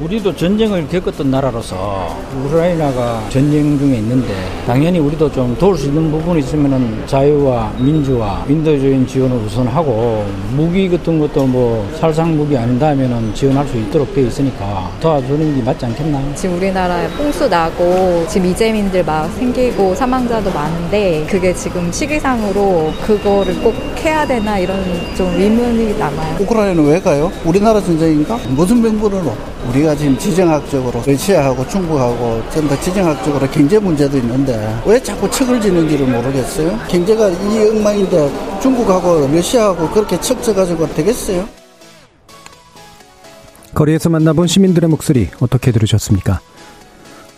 우리도 전쟁을 겪었던 나라로서 우크라이나가 전쟁 중에 있는데 당연히 우리도 좀 도울 수 있는 부분이 있으면은 자유와 민주와 인도적인 지원을 우선하고 무기 같은 것도 뭐 살상 무기 아닌다면은 지원할 수 있도록 돼 있으니까 도와주는 게 맞지 않겠나? 지금 우리나라에 홍수 나고 지금 이재민들 막 생기고 사망자도 많은데 그게 지금 시기상으로 그거를 꼭 해야 되나 이런 좀 의문이 남아요. 우크라이나는 왜 가요? 우리나라 전쟁인가? 무슨 명분으로? 우리 가 지금 지정학적으로 러시아하고 중국하고 전부 지정학적으로 경제 문제도 있는데 왜 자꾸 척을 지는지를 모르겠어요. 경제가 이 엉망인데 중국하고 러시아하고 그렇게 척져가지고 되겠어요? 거리에서 만나본 시민들의 목소리 어떻게 들으셨습니까?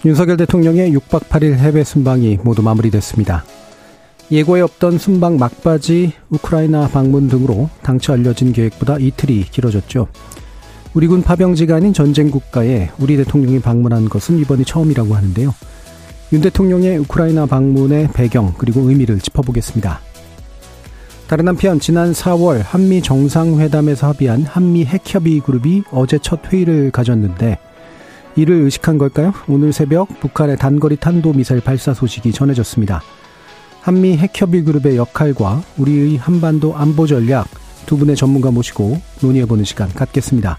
윤석열 대통령의 6박 8일 해외 순방이 모두 마무리됐습니다. 예고에 없던 순방 막바지 우크라이나 방문 등으로 당초 알려진 계획보다 이틀이 길어졌죠. 우리 군 파병지가 아닌 전쟁 국가에 우리 대통령이 방문한 것은 이번이 처음이라고 하는데요. 윤 대통령의 우크라이나 방문의 배경 그리고 의미를 짚어보겠습니다. 다른 한편 지난 4월 한미 정상회담에서 합의한 한미 핵협의 그룹이 어제 첫 회의를 가졌는데 이를 의식한 걸까요? 오늘 새벽 북한의 단거리 탄도미사일 발사 소식이 전해졌습니다. 한미 핵협의 그룹의 역할과 우리의 한반도 안보 전략 두 분의 전문가 모시고 논의해보는 시간 갖겠습니다.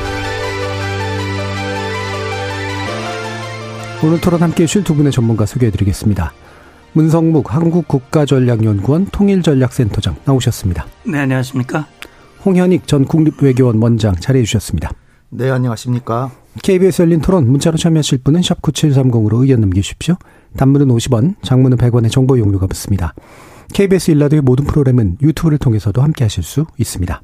오늘 토론 함께 해주실 두 분의 전문가 소개해드리겠습니다. 문성묵 한국국가전략연구원 통일전략센터장 나오셨습니다. 네, 안녕하십니까. 홍현익 전 국립외교원 원장 자리해주셨습니다. 네, 안녕하십니까. KBS 열린 토론 문자로 참여하실 분은 샵 9730으로 의견 남기십시오. 단문은 50원, 장문은 100원의 정보 용료가 붙습니다. KBS 일라드의 모든 프로그램은 유튜브를 통해서도 함께 하실 수 있습니다.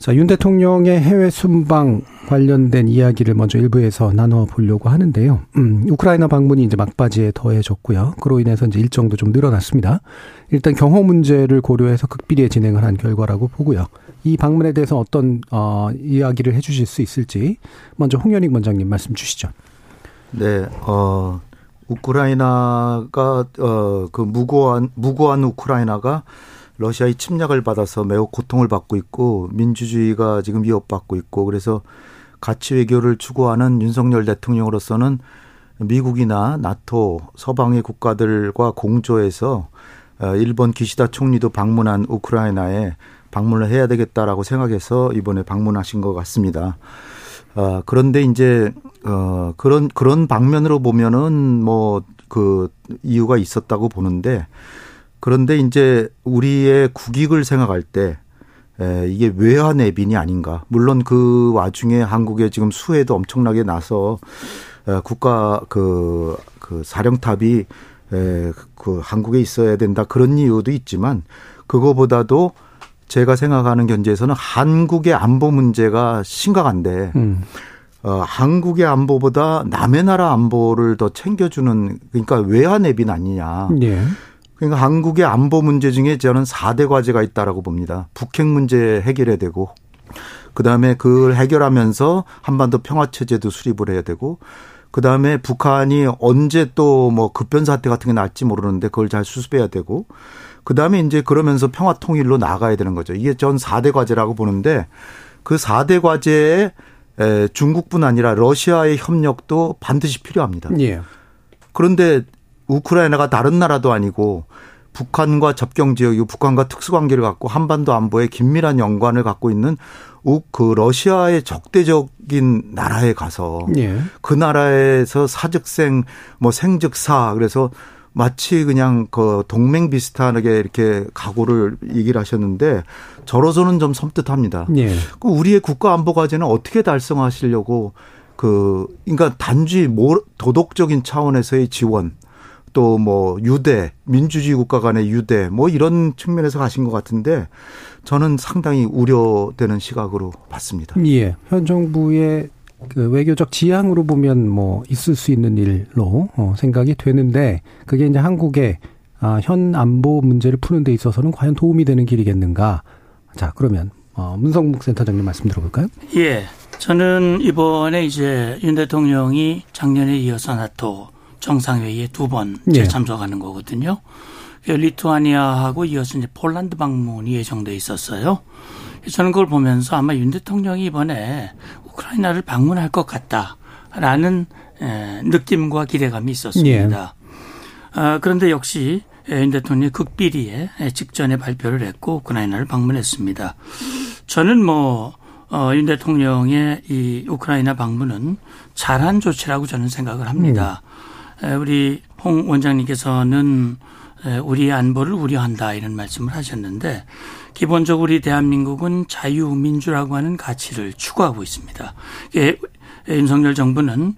자, 윤 대통령의 해외 순방 관련된 이야기를 먼저 일부에서 나눠 보려고 하는데요. 음, 우크라이나 방문이 이제 막바지에 더해졌고요. 그로 인해서 이제 일정도 좀 늘어났습니다. 일단 경호 문제를 고려해서 극비리에 진행을 한 결과라고 보고요. 이 방문에 대해서 어떤 어, 이야기를 해 주실 수 있을지 먼저 홍현익 원장님 말씀 주시죠. 네, 어, 우크라이나가 어, 그 무고한 무고한 우크라이나가 러시아의 침략을 받아서 매우 고통을 받고 있고 민주주의가 지금 위협받고 있고 그래서 가치 외교를 추구하는 윤석열 대통령으로서는 미국이나 나토 서방의 국가들과 공조해서 어, 일본 기시다 총리도 방문한 우크라이나에 방문을 해야 되겠다라고 생각해서 이번에 방문하신 것 같습니다. 어, 그런데 이제 어 그런 그런 방면으로 보면은 뭐 그 이유가 있었다고 보는데 그런데 이제 우리의 국익을 생각할 때 에, 이게 외화 내빈이 아닌가. 물론 그 와중에 한국에 지금 수해도 엄청나게 나서 에, 국가 그, 그 사령탑이 에, 그 한국에 있어야 된다 그런 이유도 있지만 그거보다도 제가 생각하는 견제에서는 한국의 안보 문제가 심각한데 음. 어, 한국의 안보보다 남의 나라 안보를 더 챙겨주는 그러니까 외화 내빈 아니냐. 예. 그러니까 한국의 안보 문제 중에 저는 4대 과제가 있다라고 봅니다. 북핵 문제 해결해야 되고 그다음에 그걸 해결하면서 한반도 평화 체제도 수립을 해야 되고 그다음에 북한이 언제 또 뭐 급변 사태 같은 게 날지 모르는데 그걸 잘 수습해야 되고 그다음에 이제 그러면서 평화 통일로 나가야 되는 거죠. 이게 전 4대 과제라고 보는데 그 4대 과제에 중국뿐 아니라 러시아의 협력도 반드시 필요합니다. 예. 그런데 우크라이나가 다른 나라도 아니고 북한과 접경 지역이고 북한과 특수관계를 갖고 한반도 안보에 긴밀한 연관을 갖고 있는 그 러시아의 적대적인 나라에 가서 예. 그 나라에서 사즉생 뭐 생즉사 그래서 마치 그냥 그 동맹 비슷하게 이렇게 각오를 얘기를 하셨는데 저로서는 좀 섬뜩합니다. 예. 그 우리의 국가 안보 과제는 어떻게 달성하시려고 그 그러니까 단지 도덕적인 차원에서의 지원 또 뭐 유대, 민주주의 국가 간의 유대 뭐 이런 측면에서 가신 것 같은데 저는 상당히 우려되는 시각으로 봤습니다. 예. 현 정부의 그 외교적 지향으로 보면 뭐 있을 수 있는 일로 어, 생각이 되는데 그게 이제 한국의 아, 현 안보 문제를 푸는 데 있어서는 과연 도움이 되는 길이겠는가? 자, 그러면 어, 문성국 센터장님 말씀 들어볼까요? 예. 저는 이번에 이제 윤 대통령이 작년에 이어서 나토 정상회의에 두 번째 예. 참석하는 거거든요. 그 리투아니아하고 이어서 이제 폴란드 방문이 예정돼 있었어요. 저는 그걸 보면서 아마 윤 대통령이 이번에 우크라이나를 방문할 것 같다라는 느낌과 기대감이 있었습니다. 예. 아, 그런데 역시 윤 대통령이 극비리에 직전에 발표를 했고 우크라이나를 방문했습니다. 저는 뭐 어, 윤 대통령의 이 우크라이나 방문은 잘한 조치라고 저는 생각을 합니다. 음. 우리 홍 원장님께서는 우리 안보를 우려한다 이런 말씀을 하셨는데 기본적으로 우리 대한민국은 자유민주라고 하는 가치를 추구하고 있습니다. 윤석열 정부는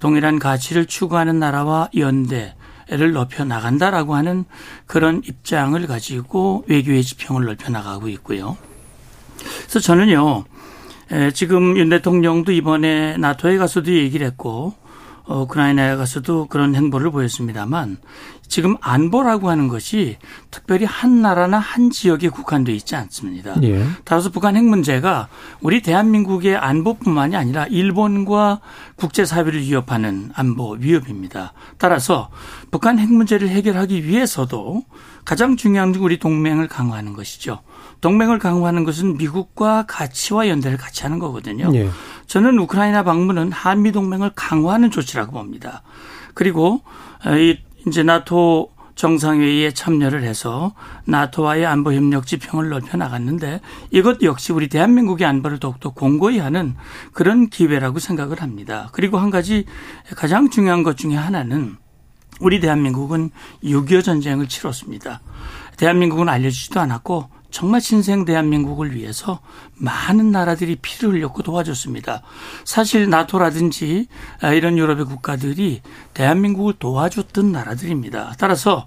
동일한 가치를 추구하는 나라와 연대를 높여 나간다라고 하는 그런 입장을 가지고 외교의 지평을 넓혀 나가고 있고요. 그래서 저는요, 지금 윤 대통령도 이번에 나토에 가서도 얘기를 했고, 어, 우크라이나에 가서도 그런 행보를 보였습니다만 지금 안보라고 하는 것이 특별히 한 나라나 한 지역에 국한돼 있지 않습니다. 예. 따라서 북한 핵 문제가 우리 대한민국의 안보뿐만이 아니라 일본과 국제 사회를 위협하는 안보 위협입니다. 따라서 북한 핵 문제를 해결하기 위해서도 가장 중요한 건 우리 동맹을 강화하는 것이죠. 동맹을 강화하는 것은 미국과 가치와 연대를 같이 하는 거거든요. 예. 저는 우크라이나 방문은 한미 동맹을 강화하는 조치라고 봅니다. 그리고 이 이제 나토 정상회의에 참여를 해서 나토와의 안보 협력 지평을 넓혀 나갔는데 이것 역시 우리 대한민국의 안보를 더욱더 공고히 하는 그런 기회라고 생각을 합니다. 그리고 한 가지 가장 중요한 것 중에 하나는 우리 대한민국은 6.25 전쟁을 치렀습니다. 대한민국은 알려지지도 않았고 정말 신생 대한민국을 위해서 많은 나라들이 피를 흘렸고 도와줬습니다. 사실 나토라든지 이런 유럽의 국가들이 대한민국을 도와줬던 나라들입니다. 따라서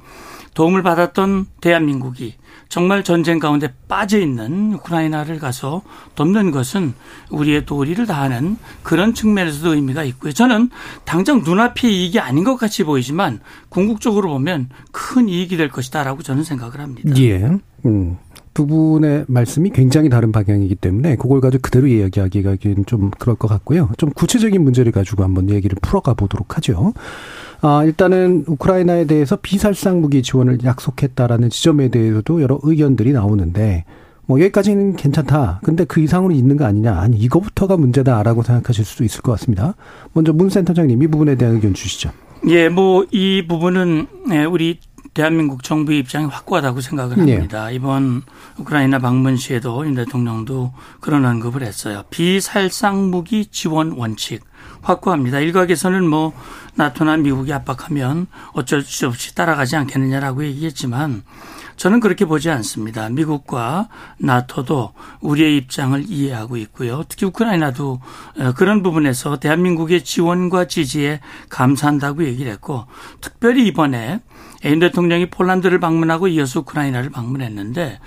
도움을 받았던 대한민국이 정말 전쟁 가운데 빠져 있는 우크라이나를 가서 돕는 것은 우리의 도리를 다하는 그런 측면에서도 의미가 있고요. 저는 당장 눈앞의 이익이 아닌 것 같이 보이지만 궁극적으로 보면 큰 이익이 될 것이다라고 저는 생각을 합니다. 예. 음. 두 분의 말씀이 굉장히 다른 방향이기 때문에 그걸 가지고 그대로 이야기하기가 좀 그럴 것 같고요. 좀 구체적인 문제를 가지고 한번 얘기를 풀어가 보도록 하죠. 아, 일단은 우크라이나에 대해서 비살상 무기 지원을 약속했다라는 지점에 대해서도 여러 의견들이 나오는데 뭐 여기까지는 괜찮다. 근데 그 이상으로 있는 거 아니냐. 아니 이거부터가 문제다라고 생각하실 수도 있을 것 같습니다. 먼저 문 센터장님 이 부분에 대한 의견 주시죠. 예, 뭐 이 부분은 예, 우리 대한민국 정부의 입장이 확고하다고 생각을 네. 합니다. 네. 이번 우크라이나 방문 시에도 윤 대통령도 그런 언급을 했어요. 비살상 무기 지원 원칙 확고합니다. 일각에서는 뭐 나토나 미국이 압박하면 어쩔 수 없이 따라가지 않겠느냐라고 얘기했지만 저는 그렇게 보지 않습니다. 미국과 나토도 우리의 입장을 이해하고 있고요. 특히 우크라이나도 어, 그런 부분에서 대한민국의 지원과 지지에 감사한다고 얘기를 했고 특별히 이번에 에인 대통령이 폴란드를 방문하고 이어서 우크라이나를 방문했는데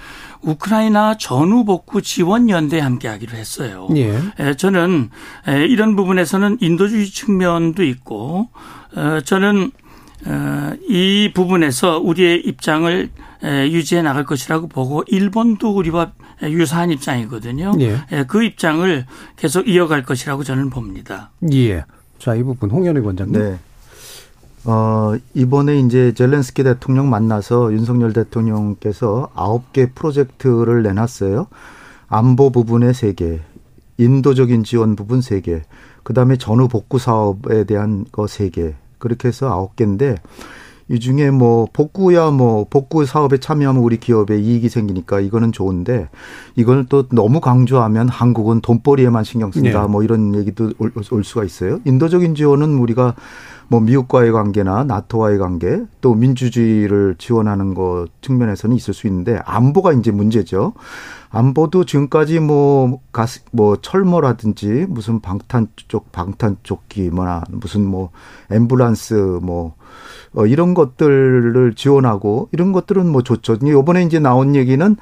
우크라이나 전후 복구 지원 연대에 함께하기로 했어요. 예. 저는 이런 부분에서는 인도주의 측면도 있고 어, 저는 어, 이 부분에서 우리의 입장을 유지해 나갈 것이라고 보고 일본도 우리와 유사한 입장이거든요. 예. 그 입장을 계속 이어갈 것이라고 저는 봅니다. 예. 자, 이 부분 홍현희 원장님. 네. 어, 이번에 이제 젤렌스키 대통령 만나서 윤석열 대통령께서 아홉 개 프로젝트를 내놨어요. 안보 부분에 세 개, 인도적인 지원 부분 세 개, 그 다음에 전후 복구 사업에 대한 거 세 개, 그렇게 해서 아홉 개인데 이 중에 뭐 복구야 뭐 복구 사업에 참여하면 우리 기업에 이익이 생기니까 이거는 좋은데 이걸 또 너무 강조하면 한국은 돈벌이에만 신경 쓴다 네. 뭐 이런 얘기도 올, 올 수가 있어요. 인도적인 지원은 우리가 뭐 미국과의 관계나 나토와의 관계 또 민주주의를 지원하는 것 측면에서는 있을 수 있는데 안보가 이제 문제죠. 안보도 지금까지 뭐 가스 뭐 철모라든지 무슨 방탄 쪽 방탄 조끼 뭐나 무슨 뭐 앰뷸런스 뭐 어, 이런 것들을 지원하고 이런 것들은 뭐 좋죠. 이번에 이제 나온 얘기는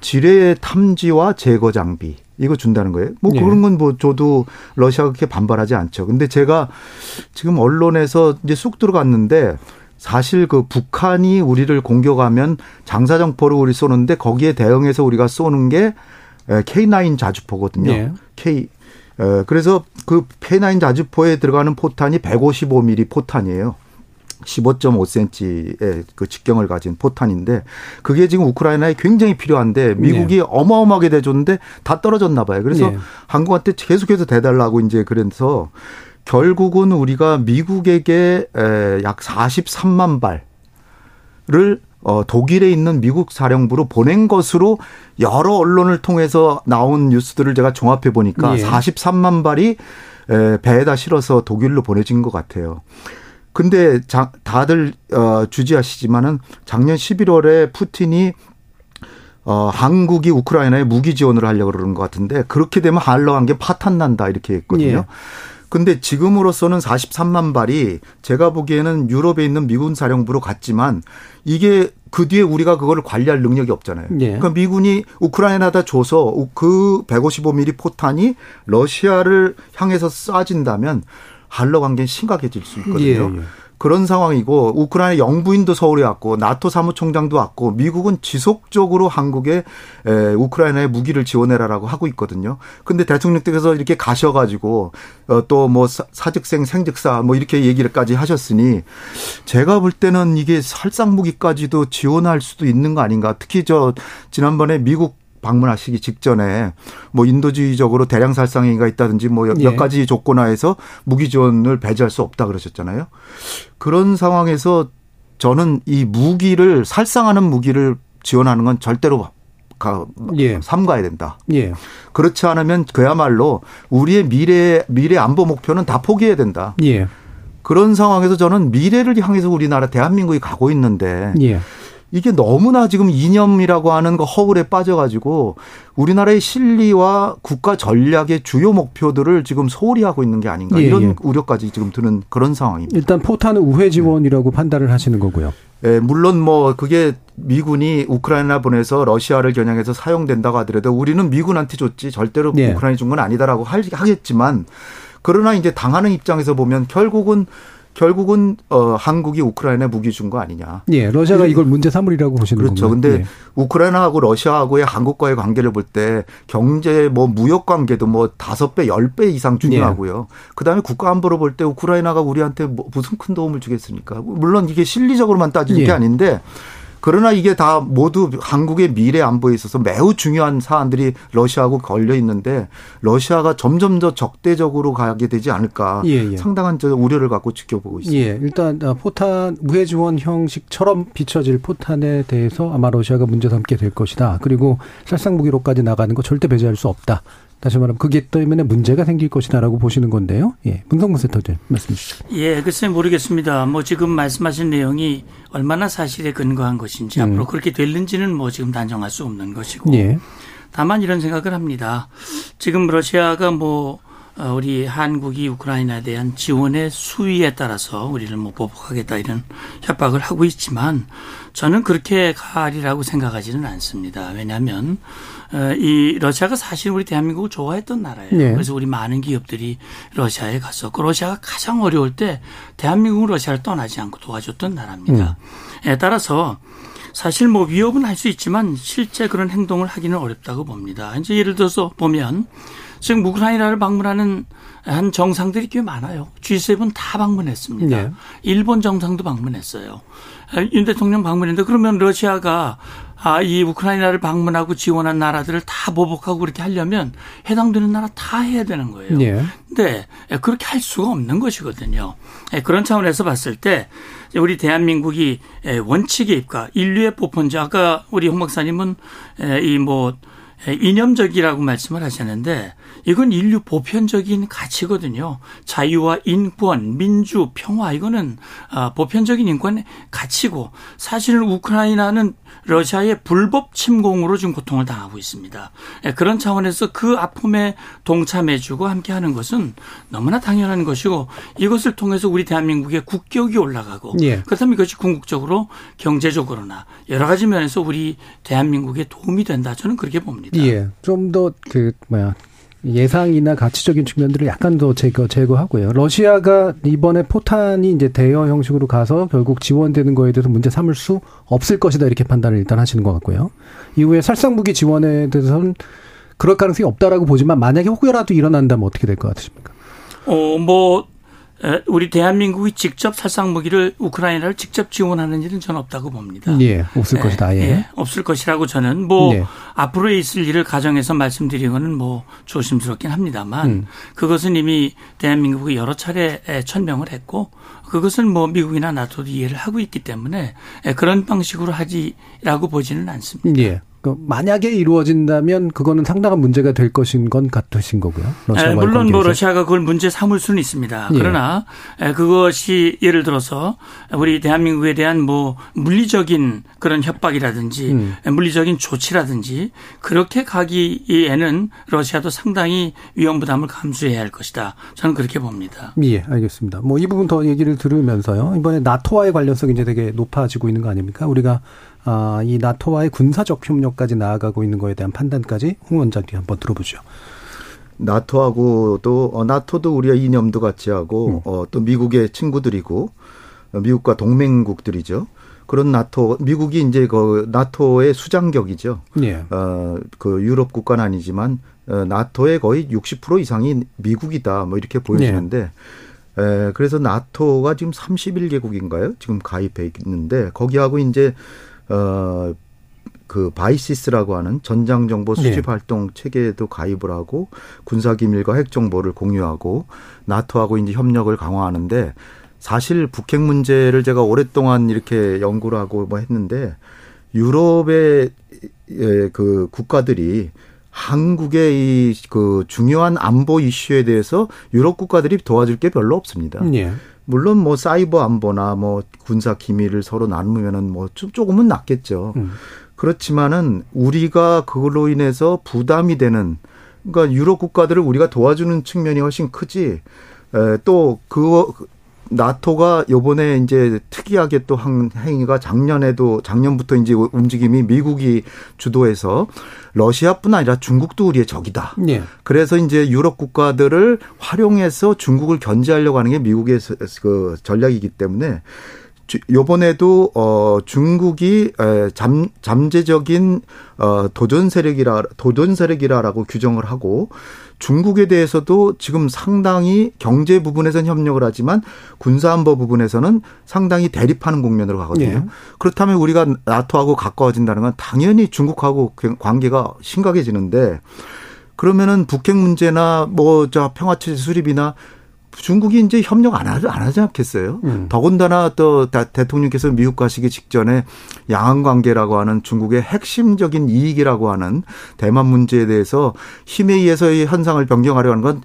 지뢰 탐지와 제거 장비 이거 준다는 거예요. 뭐 네. 그런 건 뭐 저도 러시아가 그렇게 반발하지 않죠. 근데 제가 지금 언론에서 이제 쑥 들어갔는데 사실 그 북한이 우리를 공격하면 장사정포를 우리 쏘는데 거기에 대응해서 우리가 쏘는 게 K9 자주포거든요. 네. K 그래서 그 K9 자주포에 들어가는 포탄이 155mm 포탄이에요. 15.5cm의 그 직경을 가진 포탄인데 그게 지금 우크라이나에 굉장히 필요한데 미국이 네. 어마어마하게 대줬는데 다 떨어졌나 봐요. 그래서 네. 한국한테 계속해서 대달라고 이제 그래서 결국은 우리가 미국에게 약 43만 발을 어, 독일에 있는 미국 사령부로 보낸 것으로 여러 언론을 통해서 나온 뉴스들을 제가 종합해 보니까 예. 43만 발이 배에다 실어서 독일로 보내진 것 같아요. 근데 자, 다들 어, 주지하시지만은 작년 11월에 푸틴이 어, 한국이 우크라이나에 무기 지원을 하려고 그러는 것 같은데 그렇게 되면 한러한 게 파탄 난다 이렇게 했거든요. 예. 근데 지금으로서는 43만 발이 제가 보기에는 유럽에 있는 미군 사령부로 갔지만 이게 그 뒤에 우리가 그거를 관리할 능력이 없잖아요. 예. 그러니까 미군이 우크라이나다 줘서 그 155mm 포탄이 러시아를 향해서 쏴진다면 한러 관계는 심각해질 수 있거든요. 예, 예. 그런 상황이고 우크라이나 영부인도 서울에 왔고 나토 사무총장도 왔고 미국은 지속적으로 한국에 에, 우크라이나에 무기를 지원해라라고 하고 있거든요. 근데 대통령께서 이렇게 가셔가지고 어, 또뭐 사직생 생직사 뭐 이렇게 얘기를까지 하셨으니 제가 볼 때는 이게 살상 무기까지도 지원할 수도 있는 거 아닌가. 특히 저 지난번에 미국 방문하시기 직전에 뭐 인도주의적으로 대량 살상 행위가 있다든지 뭐몇 예. 가지 조건하에서 무기 지원을 배제할 수 없다 그러셨잖아요. 그런 상황에서 저는 이 무기를 살상하는 무기를 지원하는 건 절대로 가, 예. 삼가야 된다. 예. 그렇지 않으면 그야말로 우리의 미래 미래 안보 목표는 다 포기해야 된다. 예. 그런 상황에서 저는 미래를 향해서 우리나라 대한민국이 가고 있는데 예. 이게 너무나 지금 이념이라고 하는 거 허울에 빠져가지고 우리나라의 실리와 국가 전략의 주요 목표들을 지금 소홀히 하고 있는 게 아닌가 예, 이런 예. 우려까지 지금 드는 그런 상황입니다. 일단 포탄은 우회 지원이라고 네. 판단을 하시는 거고요. 예, 물론 뭐 그게 미군이 우크라이나 보내서 러시아를 겨냥해서 사용된다고 하더라도 우리는 미군한테 줬지 절대로 예. 우크라이나 준 건 아니다라고 하겠지만 그러나 이제 당하는 입장에서 보면 결국은 결국은 어 한국이 우크라이나 무기 준 거 아니냐. 예, 러시아가 이걸 문제 삼으리라고 보시는 그렇죠. 건가요? 근데 예. 우크라이나하고 러시아하고의 한국과의 관계를 볼 때 경제 뭐 무역 관계도 뭐 다섯 배, 열 배 이상 중요하고요. 예. 그다음에 국가 안보로 볼때 우크라이나가 우리한테 뭐 무슨 큰 도움을 주겠습니까? 물론 이게 실리적으로만 따지는 예. 게 아닌데 그러나 이게 다 모두 한국의 미래 안보에 있어서 매우 중요한 사안들이 러시아하고 걸려 있는데 러시아가 점점 더 적대적으로 가게 되지 않을까 예, 예. 상당한 저 우려를 갖고 지켜보고 있습니다. 예, 일단 어, 포탄 우회 지원 형식처럼 비춰질 포탄에 대해서 아마 러시아가 문제 삼게 될 것이다. 그리고 살상 무기로까지 나가는 거 절대 배제할 수 없다. 다시 말하면 그게 때문에 문제가 생길 것이다라고 보시는 건데요. 예, 문성문 센터장 말씀 주시죠. 예, 글쎄 모르겠습니다. 뭐 지금 말씀하신 내용이 얼마나 사실에 근거한 것인지 음. 앞으로 그렇게 될는지는 뭐 지금 단정할 수 없는 것이고. 예. 다만 이런 생각을 합니다. 지금 러시아가 뭐 어, 우리 한국이 우크라이나에 대한 지원의 수위에 따라서 우리를 뭐 보복하겠다 이런 협박을 하고 있지만 저는 그렇게 가리라고 생각하지는 않습니다. 왜냐하면 어, 이 러시아가 사실 우리 대한민국을 좋아했던 나라예요. 네. 그래서 우리 많은 기업들이 러시아에 갔었고 러시아가 가장 어려울 때 대한민국은 러시아를 떠나지 않고 도와줬던 나라입니다. 네. 에 따라서 사실 뭐 위협은 할 수 있지만 실제 그런 행동을 하기는 어렵다고 봅니다. 이제 예를 들어서 보면 지금 우크라이나를 방문하는 한 정상들이 꽤 많아요. G7 다 방문했습니다. 네. 일본 정상도 방문했어요. 윤 대통령 방문했는데 그러면 러시아가 아, 이 우크라이나를 방문하고 지원한 나라들을 다 보복하고 그렇게 하려면 해당되는 나라 다 해야 되는 거예요. 네. 근데 그렇게 할 수가 없는 것이거든요. 예, 그런 차원에서 봤을 때 우리 대한민국이 원칙에 입과 인류의 보편자 아까 우리 홍 박사님은 이뭐 이념적이라고 말씀을 하셨는데 이건 인류 보편적인 가치거든요. 자유와 인권, 민주, 평화 이거는 아, 보편적인 인권의 가치고 사실 우크라이나는 러시아의 불법 침공으로 지금 고통을 당하고 있습니다. 예, 그런 차원에서 그 아픔에 동참해주고 함께하는 것은 너무나 당연한 것이고 이것을 통해서 우리 대한민국의 국격이 올라가고 예. 그렇다면 이것이 궁극적으로 경제적으로나 여러 가지 면에서 우리 대한민국에 도움이 된다 저는 그렇게 봅니다. 예, 좀 더 그 뭐야 예상이나 가치적인 측면들을 약간 더 제거, 제거하고요. 러시아가 이번에 포탄이 이제 대여 형식으로 가서 결국 지원되는 거에 대해서 문제 삼을 수 없을 것이다 이렇게 판단을 일단 하시는 것 같고요. 이후에 살상무기 지원에 대해서는 그럴 가능성이 없다라고 보지만 만약에 혹여라도 일어난다면 어떻게 될 것 같으십니까? 어, 뭐 우리 대한민국이 직접 살상 무기를 우크라이나를 직접 지원하는 일은 저는 없다고 봅니다. 예, 없을 예, 것이다. 예. 예. 없을 것이라고 저는 뭐 예. 앞으로 있을 일을 가정해서 말씀드리고는 뭐 조심스럽긴 합니다만 음. 그것은 이미 대한민국이 여러 차례 천명을 했고 그것은 뭐 미국이나 나토도 이해를 하고 있기 때문에 그런 방식으로 하지라고 보지는 않습니다. 예. 그 만약에 이루어진다면 그거는 상당한 문제가 될 것인 건 같으신 거고요. 네, 물론 뭐 러시아가 그걸 문제 삼을 수는 있습니다. 예. 그러나 그것이 예를 들어서 우리 대한민국에 대한 뭐 물리적인 그런 협박이라든지 음. 물리적인 조치라든지 그렇게 가기에는 러시아도 상당히 위험 부담을 감수해야 할 것이다. 저는 그렇게 봅니다. 예, 알겠습니다. 뭐 이 부분 더 얘기를 들으면서요. 이번에 나토와의 관련성이 이제 되게 높아지고 있는 거 아닙니까? 우리가 아, 이 나토와의 군사적 협력까지 나아가고 있는 거에 대한 판단까지 홍 원장님 한번 들어보죠. 나토하고도 어, 나토도 우리가 이념도 같이 하고 음. 어, 또 미국의 친구들이고 어, 미국과 동맹국들이죠. 그런 나토 미국이 이제 그 나토의 수장격이죠. 예. 어그 유럽 국가는 아니지만 어, 나토의 거의 60% 이상이 미국이다 뭐 이렇게 보여지는데 예. 에, 그래서 나토가 지금 31개국인가요? 지금 가입해 있는데 거기하고 이제 어, 그 BICES라고 하는 전장 정보 수집 네. 활용 체계에도 가입을 하고 군사 기밀과 핵 정보를 공유하고 나토하고 이제 협력을 강화하는데 사실 북핵 문제를 제가 오랫동안 이렇게 연구를 하고 뭐 했는데 유럽의 예, 그 국가들이 한국의 이 그 중요한 안보 이슈에 대해서 유럽 국가들이 도와줄 게 별로 없습니다. 네. 물론 뭐 사이버 안보나 뭐 군사 기밀을 서로 나누면은 뭐 조금은 낫겠죠. 음. 그렇지만은 우리가 그걸로 인해서 부담이 되는 그러니까 유럽 국가들을 우리가 도와주는 측면이 훨씬 크지. 에, 또 그거 나토가 요번에 이제 특이하게 또 한 행위가 작년에도 작년부터 이제 움직임이 미국이 주도해서 러시아뿐 아니라 중국도 우리의 적이다. 네. 그래서 이제 유럽 국가들을 활용해서 중국을 견제하려고 하는 게 미국의 그 전략이기 때문에 요번에도 어 중국이 잠 잠재적인 어 도전 세력이라 도전 세력이라라고 규정을 하고 중국에 대해서도 지금 상당히 경제 부분에서는 협력을 하지만 군사안보 부분에서는 상당히 대립하는 국면으로 가거든요. 예. 그렇다면 우리가 나토하고 가까워진다는 건 당연히 중국하고 관계가 심각해지는데 그러면은 북핵 문제나 뭐 저 평화체제 수립이나 중국이 이제 협력 안, 하, 안 하지 않겠어요? 음. 더군다나 또 대통령께서 미국 가시기 직전에 양안 관계라고 하는 중국의 핵심적인 이익이라고 하는 대만 문제에 대해서 힘에 의해서의 현상을 변경하려 하는 건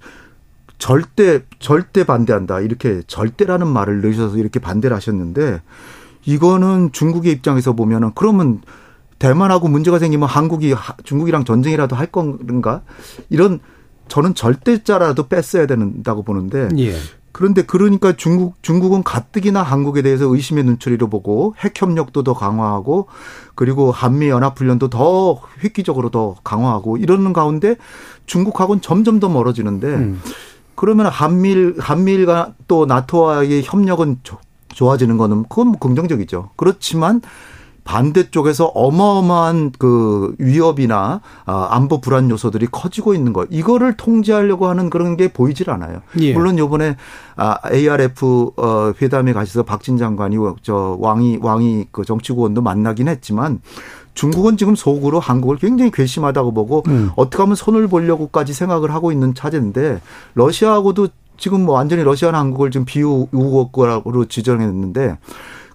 절대 절대 반대한다. 이렇게 절대라는 말을 넣으셔서 이렇게 반대를 하셨는데 이거는 중국의 입장에서 보면은 그러면 대만하고 문제가 생기면 한국이 중국이랑 전쟁이라도 할 건가? 이런 저는 절대자라도 뺐어야 된다고 보는데 예. 그런데 그러니까 중국 중국은 가뜩이나 한국에 대해서 의심의 눈초리로 보고 핵 협력도 더 강화하고 그리고 한미 연합 훈련도 더 획기적으로 더 강화하고 이러는 가운데 중국하고는 점점 더 멀어지는데 음. 그러면 한미일 한미일과 또 나토와의 협력은 좋아지는 거는 그건 뭐 긍정적이죠. 그렇지만 반대쪽에서 어마어마한 그 위협이나 아, 안보 불안 요소들이 커지고 있는 것 이거를 통제하려고 하는 그런 게 보이질 않아요. 예. 물론 요번에 아, ARF 어, 회담에 가셔서 박진 장관이 저 왕이 왕이 그 정치구원도 만나긴 했지만 중국은 지금 속으로 한국을 굉장히 괘씸하다고 보고 음. 어떻게 하면 손을 보려고까지 생각을 하고 있는 차제인데 러시아하고도 지금 뭐 완전히 러시아나 한국을 지금 비우국으로 지정했는데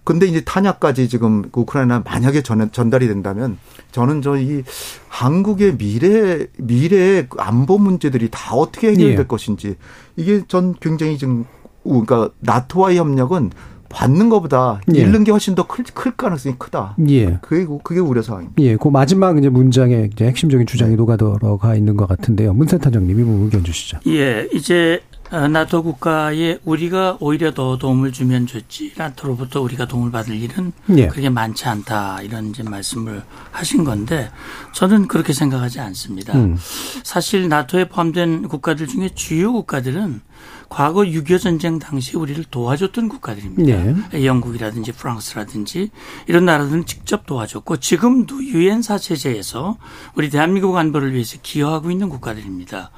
근데 이제 탄약까지 지금 우크라이나 만약에 전, 전달이 된다면 저는 저 이 한국의 미래 미래의 안보 문제들이 다 어떻게 해결될 예. 것인지 이게 전 굉장히 지금 그러니까 나토와의 협력은 받는 것보다 예. 잃는 게 훨씬 더 클 가능성이 크다. 예. 그게 그게 우려 사항입니다. 예, 그 마지막 이제 문장에 이제 핵심적인 주장이 녹아 들어가 있는 것 같은데요. 문센터장님 이 부분 의견 주시죠. 예, 이제 어, 나토 국가에 우리가 오히려 더 도움을 주면 좋지 나토로부터 우리가 도움을 받을 일은 예. 그렇게 많지 않다 이런 이제 말씀을 하신 건데 저는 그렇게 생각하지 않습니다. 음. 사실 나토에 포함된 국가들 중에 주요 국가들은 과거 6.25 전쟁 당시 우리를 도와줬던 국가들입니다. 예. 영국이라든지 프랑스라든지 이런 나라들은 직접 도와줬고 지금도 유엔 사 체제에서 우리 대한민국 안보를 위해서 기여하고 있는 국가들입니다.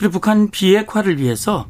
그리고 북한 비핵화를 위해서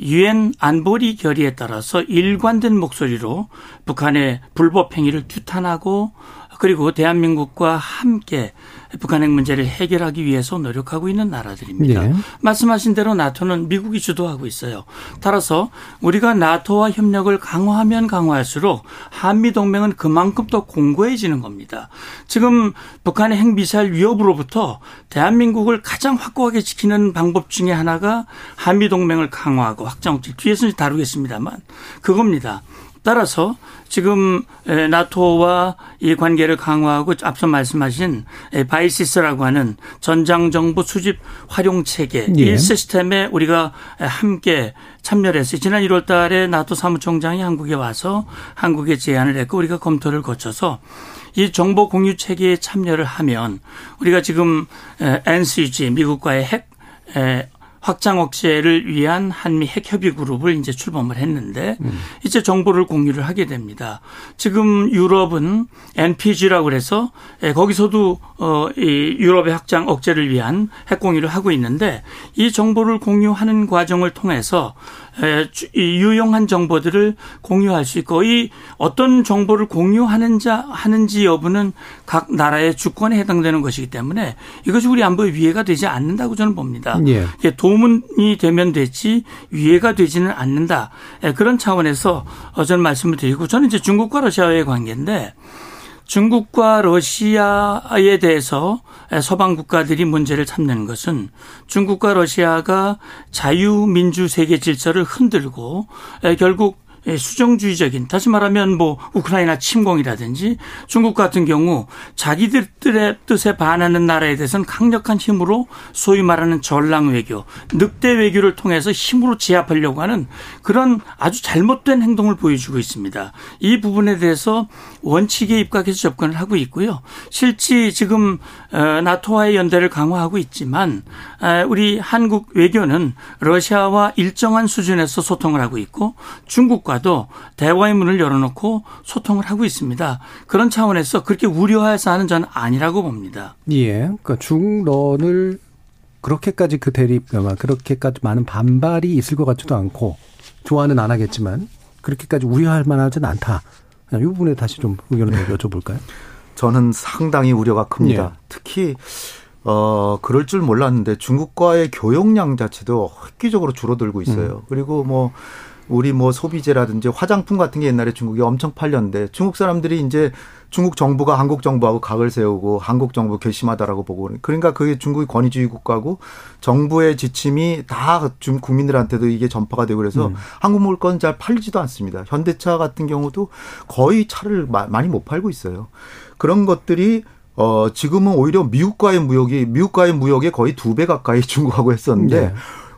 유엔 안보리 결의에 따라서 일관된 목소리로 북한의 불법 행위를 규탄하고 그리고 대한민국과 함께 북한 핵 문제를 해결하기 위해서 노력하고 있는 나라들입니다. 네. 말씀하신 대로 나토는 미국이 주도하고 있어요. 따라서 우리가 나토와 협력을 강화하면 강화할수록 한미 동맹은 그만큼 더 공고해지는 겁니다. 지금 북한의 핵 미사일 위협으로부터 대한민국을 가장 확고하게 지키는 방법 중에 하나가 한미 동맹을 강화하고 확장 뒤에서 다루겠습니다만 그겁니다. 따라서 지금 나토와 이 관계를 강화하고 앞서 말씀하신 BICES라고 하는 전장 정보 수집 활용 체계 예. 이 시스템에 우리가 함께 참여를 했어요. 지난 1월 달에 나토 사무총장이 한국에 와서 한국에 제안을 했고 우리가 검토를 거쳐서 이 정보 공유 체계에 참여를 하면 우리가 지금 NCG 미국과의 핵 확장 억제를 위한 한미 핵협의 그룹을 이제 출범을 했는데 음. 이제 정보를 공유를 하게 됩니다. 지금 유럽은 NPG라고 그래서 거기서도 어이 유럽의 확장 억제를 위한 핵 공유를 하고 있는데 이 정보를 공유하는 과정을 통해서 유용한 정보들을 공유할 수 있고 이 어떤 정보를 공유하는지 하는지 여부는 각 나라의 주권에 해당되는 것이기 때문에 이것이 우리 안보에 위해가 되지 않는다고 저는 봅니다. 예. 도움이 되면 되지 위해가 되지는 않는다. 그런 차원에서 저는 말씀을 드리고 저는 이제 중국과 러시아의 관계인데 중국과 러시아에 대해서 서방 국가들이 문제를 삼는 것은 중국과 러시아가 자유민주 세계 질서를 흔들고 결국 수정주의적인 다시 말하면 뭐 우크라이나 침공이라든지 중국 같은 경우 자기들의 뜻에 반하는 나라에 대해서는 강력한 힘으로 소위 말하는 전랑 외교, 늑대 외교를 통해서 힘으로 제압하려고 하는 그런 아주 잘못된 행동을 보여주고 있습니다. 이 부분에 대해서 원칙에 입각해서 접근을 하고 있고요. 실제 지금 나토와의 연대를 강화하고 있지만 우리 한국 외교는 러시아와 일정한 수준에서 소통을 하고 있고 중국과 도 대화의 문을 열어놓고 소통을 하고 있습니다. 그런 차원에서 그렇게 우려해서 하는 저는 아니라고 봅니다. 예. 그러니까 중런을 그렇게까지 그 대립, 그렇게까지 많은 반발이 있을 것 같지도 않고 좋아는 안 하겠지만 그렇게까지 우려할 만하지는 않다. 이 부분에 다시 좀 의견을 여쭤볼까요? 저는 상당히 우려가 큽니다. 예. 특히 어 그럴 줄 몰랐는데 중국과의 교역량 자체도 획기적으로 줄어들고 있어요. 음. 그리고 뭐 우리 뭐 소비재라든지 화장품 같은 게 옛날에 중국이 엄청 팔렸는데 중국 사람들이 이제 중국 정부가 한국 정부하고 각을 세우고 한국 정부 결심하다라고 보고 그러니까 그게 중국이 권위주의 국가고 정부의 지침이 다 국민들한테도 이게 전파가 되고 그래서 음. 한국 물건 잘 팔리지도 않습니다. 현대차 같은 경우도 거의 차를 많이 못 팔고 있어요. 그런 것들이 어 지금은 오히려 미국과의 무역이 미국과의 무역에 거의 두 배 가까이 중국하고 했었는데 네.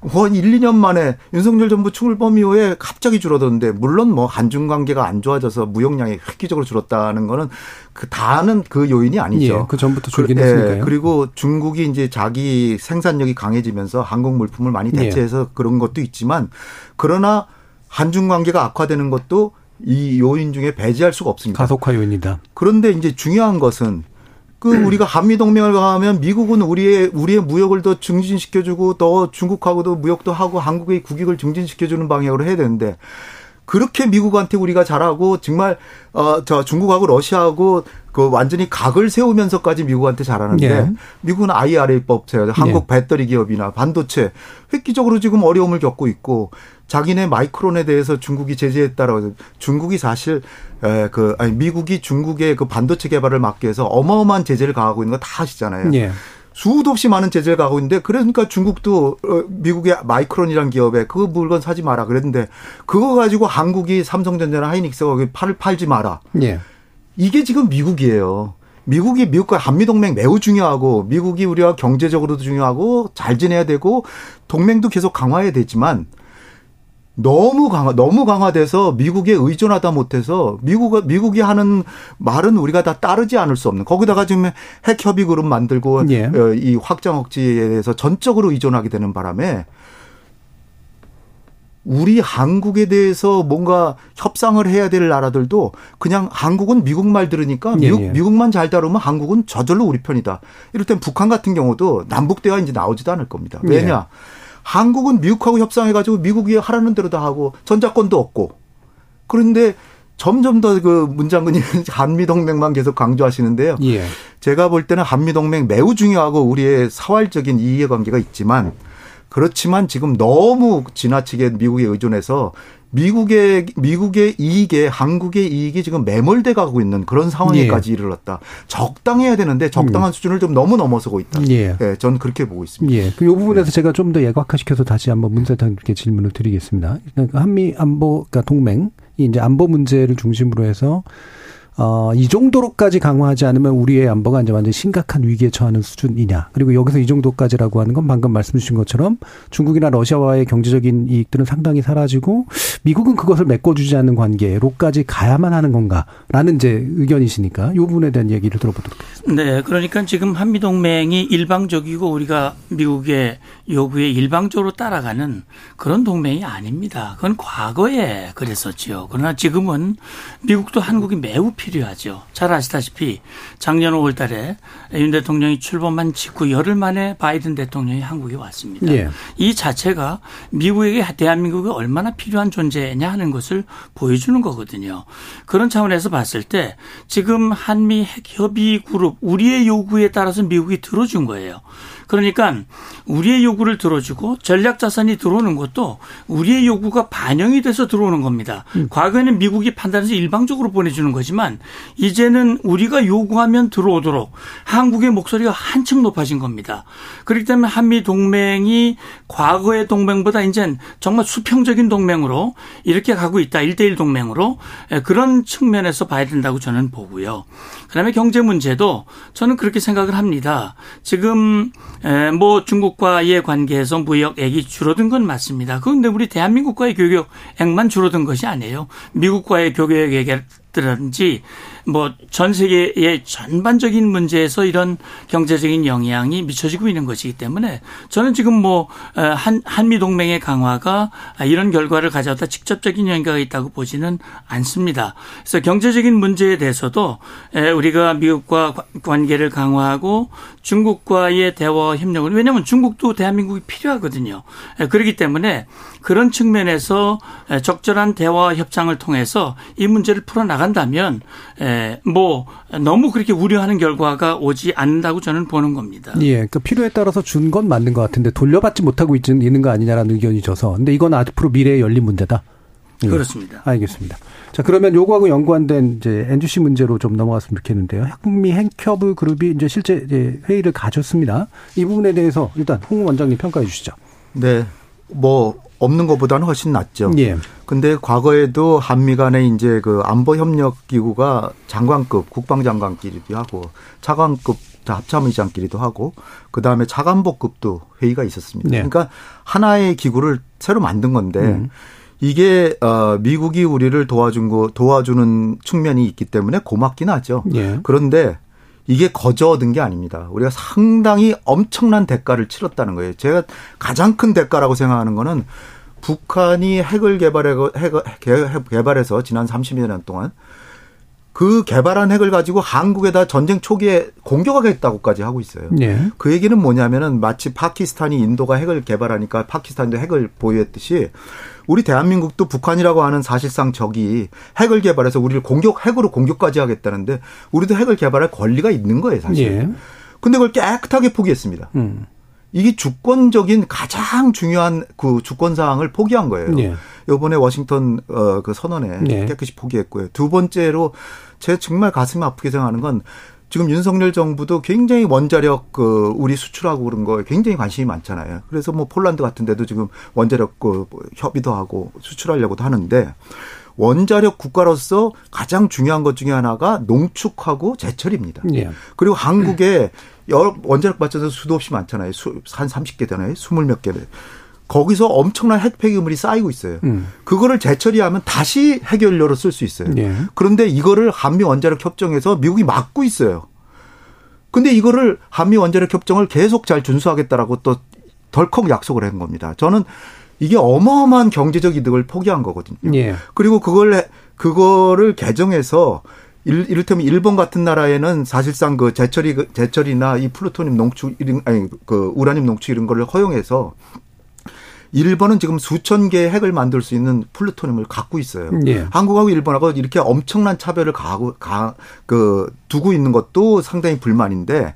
한 1, 2년 만에 윤석열 정부 출범 이후에 갑자기 줄어들었는데 물론 뭐 한중 관계가 안 좋아져서 무역량이 획기적으로 줄었다는 거는 그 다는 그 요인이 아니죠. 예, 그 전부터 줄긴 그, 했으니까요. 예, 그리고 중국이 이제 자기 생산력이 강해지면서 한국 물품을 많이 대체해서 예. 그런 것도 있지만 그러나 한중 관계가 악화되는 것도 이 요인 중에 배제할 수가 없습니다. 가속화 요인이다. 그런데 이제 중요한 것은 그 우리가 한미 동맹을 가하면 미국은 우리의 우리의 무역을 더 증진시켜주고 더 중국하고도 무역도 하고 한국의 국익을 증진시켜주는 방향으로 해야 되는데 그렇게 미국한테 우리가 잘하고 정말 어저 중국하고 러시아하고 그 완전히 각을 세우면서까지 미국한테 잘하는데 예. 미국은 IRA법 제어, 한국 예. 배터리 기업이나 반도체 획기적으로 지금 어려움을 겪고 있고 자기네 마이크론에 대해서 중국이 제재했다라고 중국이 사실 에그 아니 미국이 중국의 그 반도체 개발을 막기 위해서 어마어마한 제재를 가하고 있는 거 다 아시잖아요. 예. 수도 없이 많은 제재를 가고 있는데 그러니까 중국도 어, 미국의 마이크론이란 기업에 그 물건 사지 마라 그랬는데 그거 가지고 한국이 삼성전자나 하이닉스가 팔을 팔지 마라. 예. 이게 지금 미국이에요. 미국이 미국과 한미 동맹 매우 중요하고 미국이 우리와 경제적으로도 중요하고 잘 지내야 되고 동맹도 계속 강화해야 되지만 너무 강화, 너무 강화돼서 미국에 의존하다 못해서 미국, 미국이 하는 말은 우리가 다 따르지 않을 수 없는. 거기다가 지금 핵 협의 그룹 만들고 예. 어, 이 확장 억지에 대해서 전적으로 의존하게 되는 바람에 우리 한국에 대해서 뭔가 협상을 해야 될 나라들도 그냥 한국은 미국 말 들으니까 예, 미국, 예, 예. 미국만 잘 다루면 한국은 저절로 우리 편이다. 이럴 땐 북한 같은 경우도 남북 대화 이제 나오지도 않을 겁니다. 왜냐? 예. 한국은 미국하고 협상해가지고 미국이 하라는 대로 다 하고 전자권도 없고 그런데 점점 더 그 문장근이 한미동맹만 계속 강조하시는데요. 예. 제가 볼 때는 한미동맹 매우 중요하고 우리의 사활적인 이해관계가 있지만 그렇지만 지금 너무 지나치게 미국에 의존해서 미국의 미국의 이익에 한국의 이익이 지금 매몰돼 가고 있는 그런 상황에까지 예. 이르렀다. 적당해야 되는데 적당한 음. 수준을 좀 너무 넘어서고 있다. 예. 네, 저는 그렇게 보고 있습니다. 예. 그 부분에서 네. 제가 좀 더 예각화시켜서 다시 한번 문세탁님께 질문을 드리겠습니다. 그러니까 한미 안보 그러니까 동맹 이 이제 안보 문제를 중심으로 해서 어, 이 정도로까지 강화하지 않으면 우리의 안보가 이제 완전 심각한 위기에 처하는 수준이냐. 그리고 여기서 이 정도까지라고 하는 건 방금 말씀 주신 것처럼 중국이나 러시아와의 경제적인 이익들은 상당히 사라지고 미국은 그것을 메꿔주지 않는 관계로까지 가야만 하는 건가라는 이제 의견이시니까 이 부분에 대한 얘기를 들어보도록 하겠습니다. 네. 그러니까 지금 한미동맹이 일방적이고 우리가 미국의 요구에 일방적으로 따라가는 그런 동맹이 아닙니다. 그건 과거에 그랬었지요. 그러나 지금은 미국도 한국이 매우 필요하죠. 잘 아시다시피 작년 5월 달에 윤 대통령이 출범한 직후 열흘 만에 바이든 대통령이 한국에 왔습니다. 예. 이 자체가 미국에게 대한민국이 얼마나 필요한 존재냐 하는 것을 보여주는 거거든요. 그런 차원에서 봤을 때 지금 한미 핵협의 그룹 우리의 요구에 따라서 미국이 들어준 거예요. 그러니까 우리의 요구를 들어주고 전략 자산이 들어오는 것도 우리의 요구가 반영이 돼서 들어오는 겁니다. 음. 과거에는 미국이 판단해서 일방적으로 보내주는 거지만 이제는 우리가 요구하면 들어오도록 한국의 목소리가 한층 높아진 겁니다. 그렇기 때문에 한미 동맹이 과거의 동맹보다 이제 정말 수평적인 동맹으로 이렇게 가고 있다. 일대일 동맹으로 그런 측면에서 봐야 된다고 저는 보고요. 그다음에 경제 문제도 저는 그렇게 생각을 합니다. 지금 뭐 중국과의 관계에서 무역액이 줄어든 건 맞습니다. 그런데 우리 대한민국과의 교역액만 줄어든 것이 아니에요. 미국과의 교역액 이라든지 뭐 전 세계의 전반적인 문제에서 이런 경제적인 영향이 미쳐지고 있는 것이기 때문에 저는 지금 뭐 한 한미 동맹의 강화가 이런 결과를 가져다 직접적인 연계가 있다고 보지는 않습니다. 그래서 경제적인 문제에 대해서도 우리가 미국과 관계를 강화하고 중국과의 대화 협력을 왜냐하면 중국도 대한민국이 필요하거든요. 그렇기 때문에 그런 측면에서 적절한 대화 협상을 통해서 이 문제를 풀어 나 간다면 뭐 너무 그렇게 우려하는 결과가 오지 않는다고 저는 보는 겁니다. 예, 그러니까 필요에 따라서 준 건 맞는 것 같은데 돌려받지 못하고 있는 거 아니냐라는 의견이 져서 근데 이건 앞으로 미래에 열린 문제다. 예. 그렇습니다. 알겠습니다. 자, 그러면 요거하고 연관된 이제 NGC 문제로 좀 넘어갔으면 좋겠는데요. 한미 핵협의 그룹이 이제 실제 이제 회의를 가졌습니다. 이 부분에 대해서 일단 홍 원장님 평가해 주시죠. 네. 뭐 없는 것보다는 훨씬 낫죠. 예. 근데 과거에도 한미 간에 이제 그 안보 협력 기구가 장관급 국방장관끼리도 하고 차관급 합참의장끼리도 하고 그다음에 차관복급도 회의가 있었습니다. 네. 그러니까 하나의 기구를 새로 만든 건데 음. 이게 어 미국이 우리를 도와준 거 도와주는 측면이 있기 때문에 고맙긴 하죠. 예. 그런데 이게 거저 얻은 게 아닙니다. 우리가 상당히 엄청난 대가를 치렀다는 거예요. 제가 가장 큰 대가라고 생각하는 거는 북한이 핵을 개발해 핵 개발해서 지난 30년 동안 그 개발한 핵을 가지고 한국에다 전쟁 초기에 공격하겠다고까지 하고 있어요. 네. 그 얘기는 뭐냐면은 마치 파키스탄이 인도가 핵을 개발하니까 파키스탄도 핵을 보유했듯이 우리 대한민국도 북한이라고 하는 사실상 적이 핵을 개발해서 우리를 공격 핵으로 공격까지 하겠다는데 우리도 핵을 개발할 권리가 있는 거예요, 사실. 예. 근데 그걸 깨끗하게 포기했습니다. 음. 이게 주권적인 가장 중요한 그 주권 사항을 포기한 거예요. 예. 이번에 워싱턴 어그 선언에 예. 깨끗이 포기했고요. 두 번째로 제 정말 가슴 아프게 생각하는 건 지금 윤석열 정부도 굉장히 원자력 그 우리 수출하고 그런 거에 굉장히 관심이 많잖아요. 그래서 뭐 폴란드 같은 데도 지금 원자력 그 협의도 하고 수출하려고도 하는데 원자력 국가로서 가장 중요한 것 중에 하나가 농축하고 제철입니다. 예. 그리고 한국에 여러 원자력 발전소 수도 없이 많잖아요. 수, 한 30개 되나요? 20몇 개. 거기서 엄청난 핵 폐기물이 쌓이고 있어요. 음. 그거를 재처리하면 다시 해결료로 쓸 수 있어요. 예. 그런데 이거를 한미 원자력 협정에서 미국이 막고 있어요. 근데 이거를 한미 원자력 협정을 계속 잘 준수하겠다라고 또 덜컥 약속을 한 겁니다. 저는 이게 어마어마한 경제적 이득을 포기한 거거든요. 예. 그리고 그걸 그거를 개정해서 이를테면 일본 같은 나라에는 사실상 그 제철이 제철이나 이 플루토늄 농축 이런 아니 그 우라늄 농축 이런 거를 허용해서 일본은 지금 수천 개의 핵을 만들 수 있는 플루토늄을 갖고 있어요. 예. 한국하고 일본하고 이렇게 엄청난 차별을 가하고 가, 그 두고 있는 것도 상당히 불만인데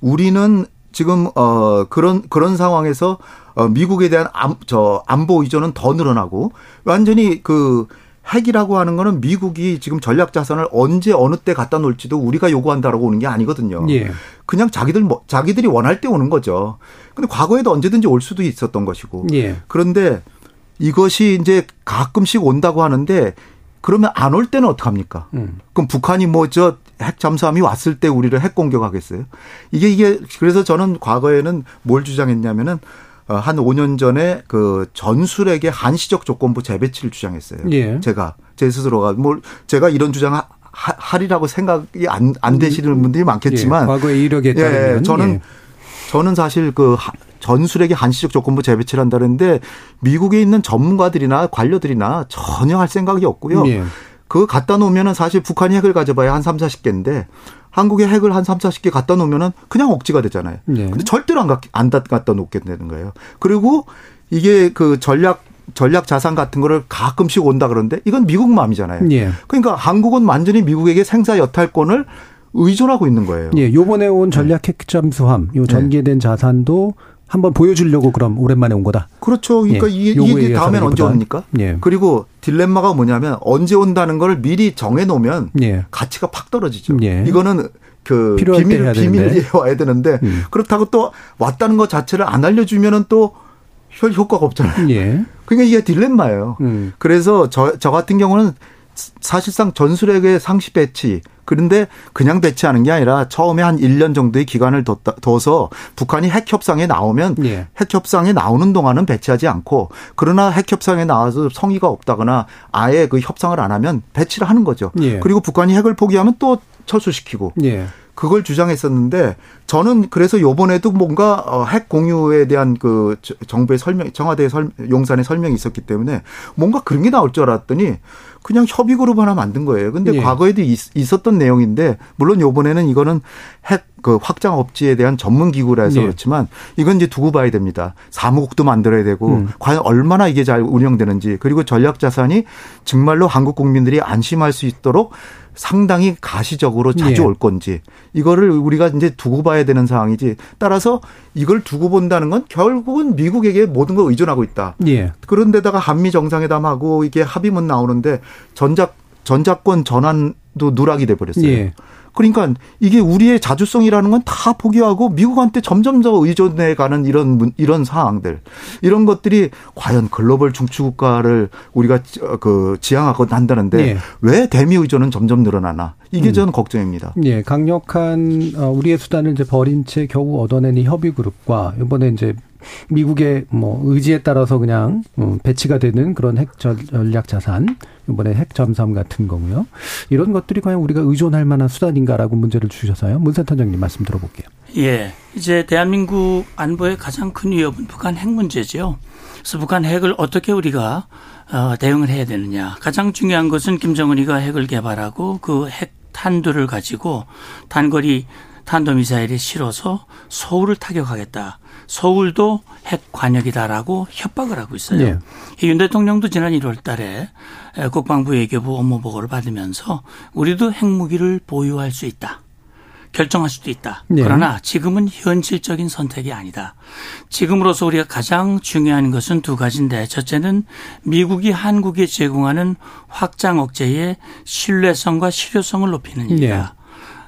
우리는 지금 어 그런 그런 상황에서 어 미국에 대한 안, 저 안보 의존은 더 늘어나고 완전히 그 핵이라고 하는 거는 미국이 지금 전략 자산을 언제 어느 때 갖다 놓을지도 우리가 요구한다라고 오는 게 아니거든요. 예. 그냥 자기들 뭐 자기들이 원할 때 오는 거죠. 근데 과거에도 언제든지 올 수도 있었던 것이고. 예. 그런데 이것이 이제 가끔씩 온다고 하는데 그러면 안 올 때는 어떡합니까? 음. 그럼 북한이 뭐 저 핵 잠수함이 왔을 때 우리를 핵 공격하겠어요? 이게 이게 그래서 저는 과거에는 뭘 주장했냐면은 어, 한 5년 전에 그 전술에게 한시적 조건부 재배치를 주장했어요. 예. 제가 제 스스로가 뭐 제가 이런 주장 하리라고 생각이 안, 안 되시는 분들이 많겠지만 예. 과거의 이력에 따르면 예. 저는 예. 저는 사실 그 전술에게 한시적 조건부 재배치를 한다는데 미국에 있는 전문가들이나 관료들이나 전혀 할 생각이 없고요. 예. 그거 갖다 놓으면은 사실 북한이 핵을 가져봐야 한 3, 40개인데 한국에 핵을 한 3, 40개 갖다 놓으면은 그냥 억지가 되잖아요. 네. 근데 절대로 안, 안 갖다 놓게 되는 거예요. 그리고 이게 그 전략 전략 자산 같은 거를 가끔씩 온다 그러는데 이건 미국 마음이잖아요. 예. 그러니까 한국은 완전히 미국에게 생사 여탈권을 의존하고 있는 거예요. 예, 요번에 온 전략 핵 잠수함, 요 전개된 자산도 한번 보여주려고 그럼 오랜만에 온 거다. 그렇죠. 그러니까 예. 이게, 이게 다음엔 언제 옵니까? 예. 그리고 딜레마가 뭐냐면 언제 온다는 걸 미리 정해 놓으면 예. 가치가 팍 떨어지죠. 예. 이거는 그 비밀 비밀리에 와야 되는데 음. 그렇다고 또 왔다는 것 자체를 안 알려주면은 또 효과가 없잖아요. 예. 그러니까 이게 딜레마예요. 음. 그래서 저, 저 같은 경우는 사실상 전술핵의 상시 배치 그런데 그냥 배치하는 게 아니라 처음에 한 1년 정도의 기간을 둬서 북한이 핵 협상에 나오면 예. 핵 협상에 나오는 동안은 배치하지 않고 그러나 핵 협상에 나와서 성의가 없다거나 아예 그 협상을 안 하면 배치를 하는 거죠. 예. 그리고 북한이 핵을 포기하면 또 철수시키고. 예. 그걸 주장했었는데 저는 그래서 요번에도 뭔가 어, 핵 공유에 대한 그 정부의 설명, 청와대 설, 용산의 설명이 있었기 때문에 뭔가 그런 게 나올 줄 알았더니 그냥 협의 그룹 하나 만든 거예요. 근데 예. 과거에도 있, 었던 내용인데 물론 요번에는 이거는 핵 그 확장 업체에 대한 전문 기구라서 예. 그렇지만 이건 이제 두고 봐야 됩니다. 사무국도 만들어야 되고 음. 과연 얼마나 이게 잘 운영되는지 그리고 전략 자산이 정말로 한국 국민들이 안심할 수 있도록 상당히 가시적으로 자주 예. 올 건지 이거를 우리가 이제 두고 봐야 되는 상황이지 따라서 이걸 두고 본다는 건 결국은 미국에게 모든 걸 의존하고 있다. 예. 그런데다가 한미 정상회담하고 이게 합의문 나오는데 전작 전작권 전환도 누락이 돼 버렸어요. 예. 그러니까 이게 우리의 자주성이라는 건 다 포기하고 미국한테 점점 더 의존해 가는 이런 이런 상황들 이런 것들이 과연 글로벌 중추국가를 우리가 그 지향하고 한다는데 예. 왜 대미 의존은 점점 늘어나나 이게 음. 저는 걱정입니다. 예, 강력한 어, 우리의 수단을 이제 버린 채 겨우 얻어낸 이 협의 그룹과 이번에 이제 미국의 뭐 의지에 따라서 그냥 어, 배치가 되는 그런 핵 전략 자산 이번에 핵 잠수함 같은 거고요. 이런 것들이 과연 우리가 의존할 만한 수단인가라고 문제를 주셔서요. 문센터장님 말씀 들어볼게요. 예. 이제 대한민국 안보의 가장 큰 위협은 북한 핵 문제죠. 그래서 북한 핵을 어떻게 우리가 어, 대응을 해야 되느냐. 가장 중요한 것은 김정은이가 핵을 개발하고 그 핵 탄두를 가지고 단거리 탄도미사일에 실어서 서울을 타격하겠다. 서울도 핵 관역이다라고 협박을 하고 있어요. 네. 윤 대통령도 지난 1월 달에 국방부 외교부 업무 보고를 받으면서 우리도 핵무기를 보유할 수 있다. 결정할 수도 있다. 네. 그러나 지금은 현실적인 선택이 아니다. 지금으로서 우리가 가장 중요한 것은 두 가지인데 첫째는 미국이 한국에 제공하는 확장 억제의 신뢰성과 실효성을 높이는 일이다.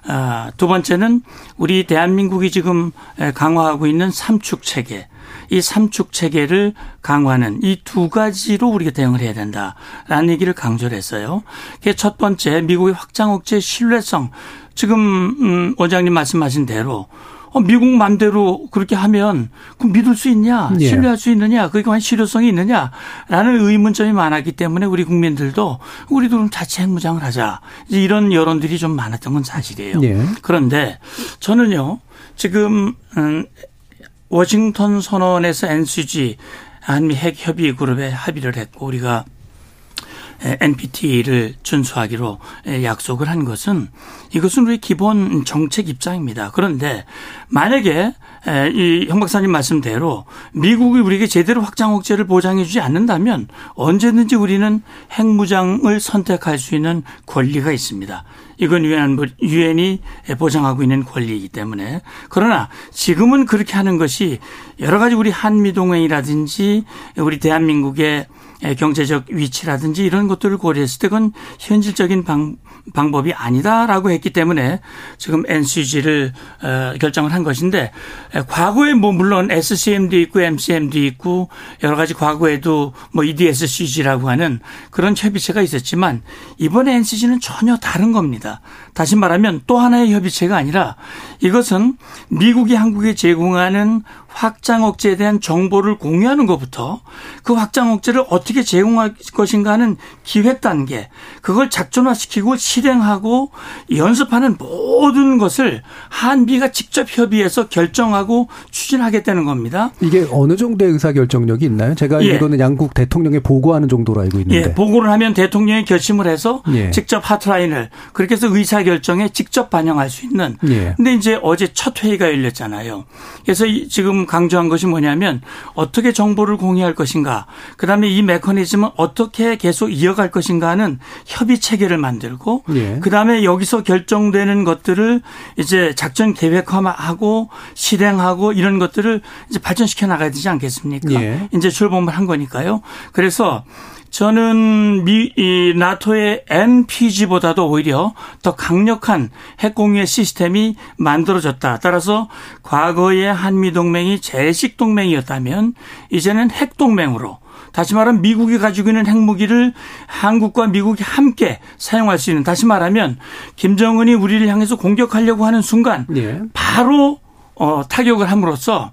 네. 아, 두 번째는 우리 대한민국이 지금 강화하고 있는 삼축 체계. 이 삼축 체계를 강화하는 이 두 가지로 우리가 대응을 해야 된다라는 얘기를 강조를 했어요. 그게 첫 번째 미국의 확장 억제 신뢰성. 지금 음 원장님 말씀하신 대로 어, 미국 맘대로 그렇게 하면 그럼 믿을 수 있냐? 예. 신뢰할 수 있느냐? 그게 과연 실효성이 있느냐?라는 의문점이 많았기 때문에 우리 국민들도 우리도 그럼 자체 핵무장을 하자. 이제 이런 여론들이 좀 많았던 건 사실이에요. 예. 그런데 저는요, 지금, 음, 워싱턴 선언에서 NCG 한미 핵 협의 그룹에 합의를 했고 우리가 NPT를 준수하기로 약속을 한 것은 이것은 우리 기본 정책 입장입니다. 그런데 만약에 이형 박사님 말씀대로 미국이 우리에게 제대로 확장 억제를 보장해 주지 않는다면 언제든지 우리는 핵무장을 선택할 수 있는 권리가 있습니다. 이건 유엔이 보장하고 있는 권리이기 때문에 그러나 지금은 그렇게 하는 것이 여러 가지 우리 한미 동맹이라든지 우리 대한민국의 경제적 위치라든지 이런 것들을 고려했을 때 그건 현실적인 방, 방법이 아니다라고 했기 때문에 지금 NCG를 어, 결정을 한 것인데 과거에 뭐 물론 SCM도 있고 MCM도 있고 여러 가지 과거에도 뭐 EDSCG라고 하는 그런 협의체가 있었지만 이번에 NCG는 전혀 다른 겁니다. 다시 말하면 또 하나의 협의체가 아니라 이것은 미국이 한국에 제공하는 확장 억제에 대한 정보를 공유하는 것부터 그 확장 억제를 어떻게 제공할 것인가 하는 기획 단계 그걸 작전화시키고 실행하고 연습하는 모든 것을 한미가 직접 협의해서 결정하고 추진하겠다는 겁니다. 이게 어느 정도의 의사 결정력이 있나요? 제가 예. 알기로는 양국 대통령에 보고하는 정도로 알고 있는데. 예. 보고를 하면 대통령이 결심을 해서 예. 직접 하트라인을 그렇게 해서 의사 결정에 직접 반영할 수 있는. 예. 근데 이제 어제 첫 회의가 열렸잖아요. 그래서 지금 강조한 것이 뭐냐면 어떻게 정보를 공유할 것인가. 그 다음에 이 메커니즘은 어떻게 계속 이어갈 것인가 하는 협의 체계를 만들고 예. 그 다음에 여기서 결정되는 것들을 이제 작전 계획화하고 실행하고 이런 것들을 이제 발전시켜 나가야 되지 않겠습니까? 예. 이제 출범을 한 거니까요. 그래서 저는 미, 이 나토의 NPG보다도 오히려 더 강력한 핵공유의 시스템이 만들어졌다. 따라서 과거의 한미동맹이 재식 동맹이었다면 이제는 핵동맹으로 다시 말하면 미국이 가지고 있는 핵무기를 한국과 미국이 함께 사용할 수 있는 다시 말하면 김정은이 우리를 향해서 공격하려고 하는 순간 네. 바로 어, 타격을 함으로써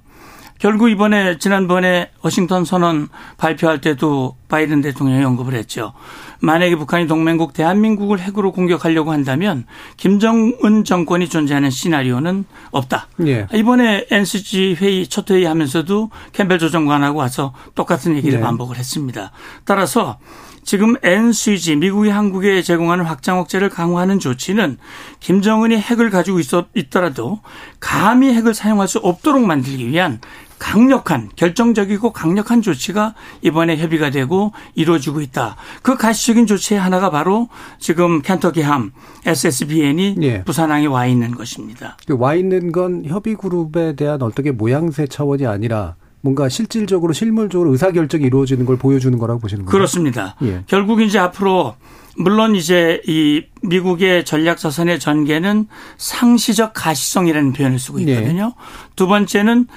결국 이번에 지난번에 워싱턴 선언 발표할 때도 바이든 대통령이 언급을 했죠. 만약에 북한이 동맹국 대한민국을 핵으로 공격하려고 한다면 김정은 정권이 존재하는 시나리오는 없다. 예. 이번에 NCG 회의 첫 회의 하면서도 캠벨 조정관하고 와서 똑같은 얘기를 네. 반복을 했습니다. 따라서 지금 NCG 미국이 한국에 제공하는 확장 억제를 강화하는 조치는 김정은이 핵을 가지고 있더라도 감히 핵을 사용할 수 없도록 만들기 위한 강력한 결정적이고 강력한 조치가 이번에 협의가 되고 이루어지고 있다. 그 가시적인 조치의 하나가 바로 지금 켄터키함 SSBN이 예. 부산항에 와 있는 것입니다. 그와 있는 건 협의 그룹에 대한 어떻게 모양새 차원이 아니라 뭔가 실질적으로 실물적으로 의사결정이 이루어지는 걸 보여주는 거라고 보시는 거예요? 그렇습니다. 예. 결국 이제 앞으로 물론 이제 이 미국의 전략 자산의 전개는 상시적 가시성이라는 표현을 쓰고 네. 있거든요. 네. 두 번째는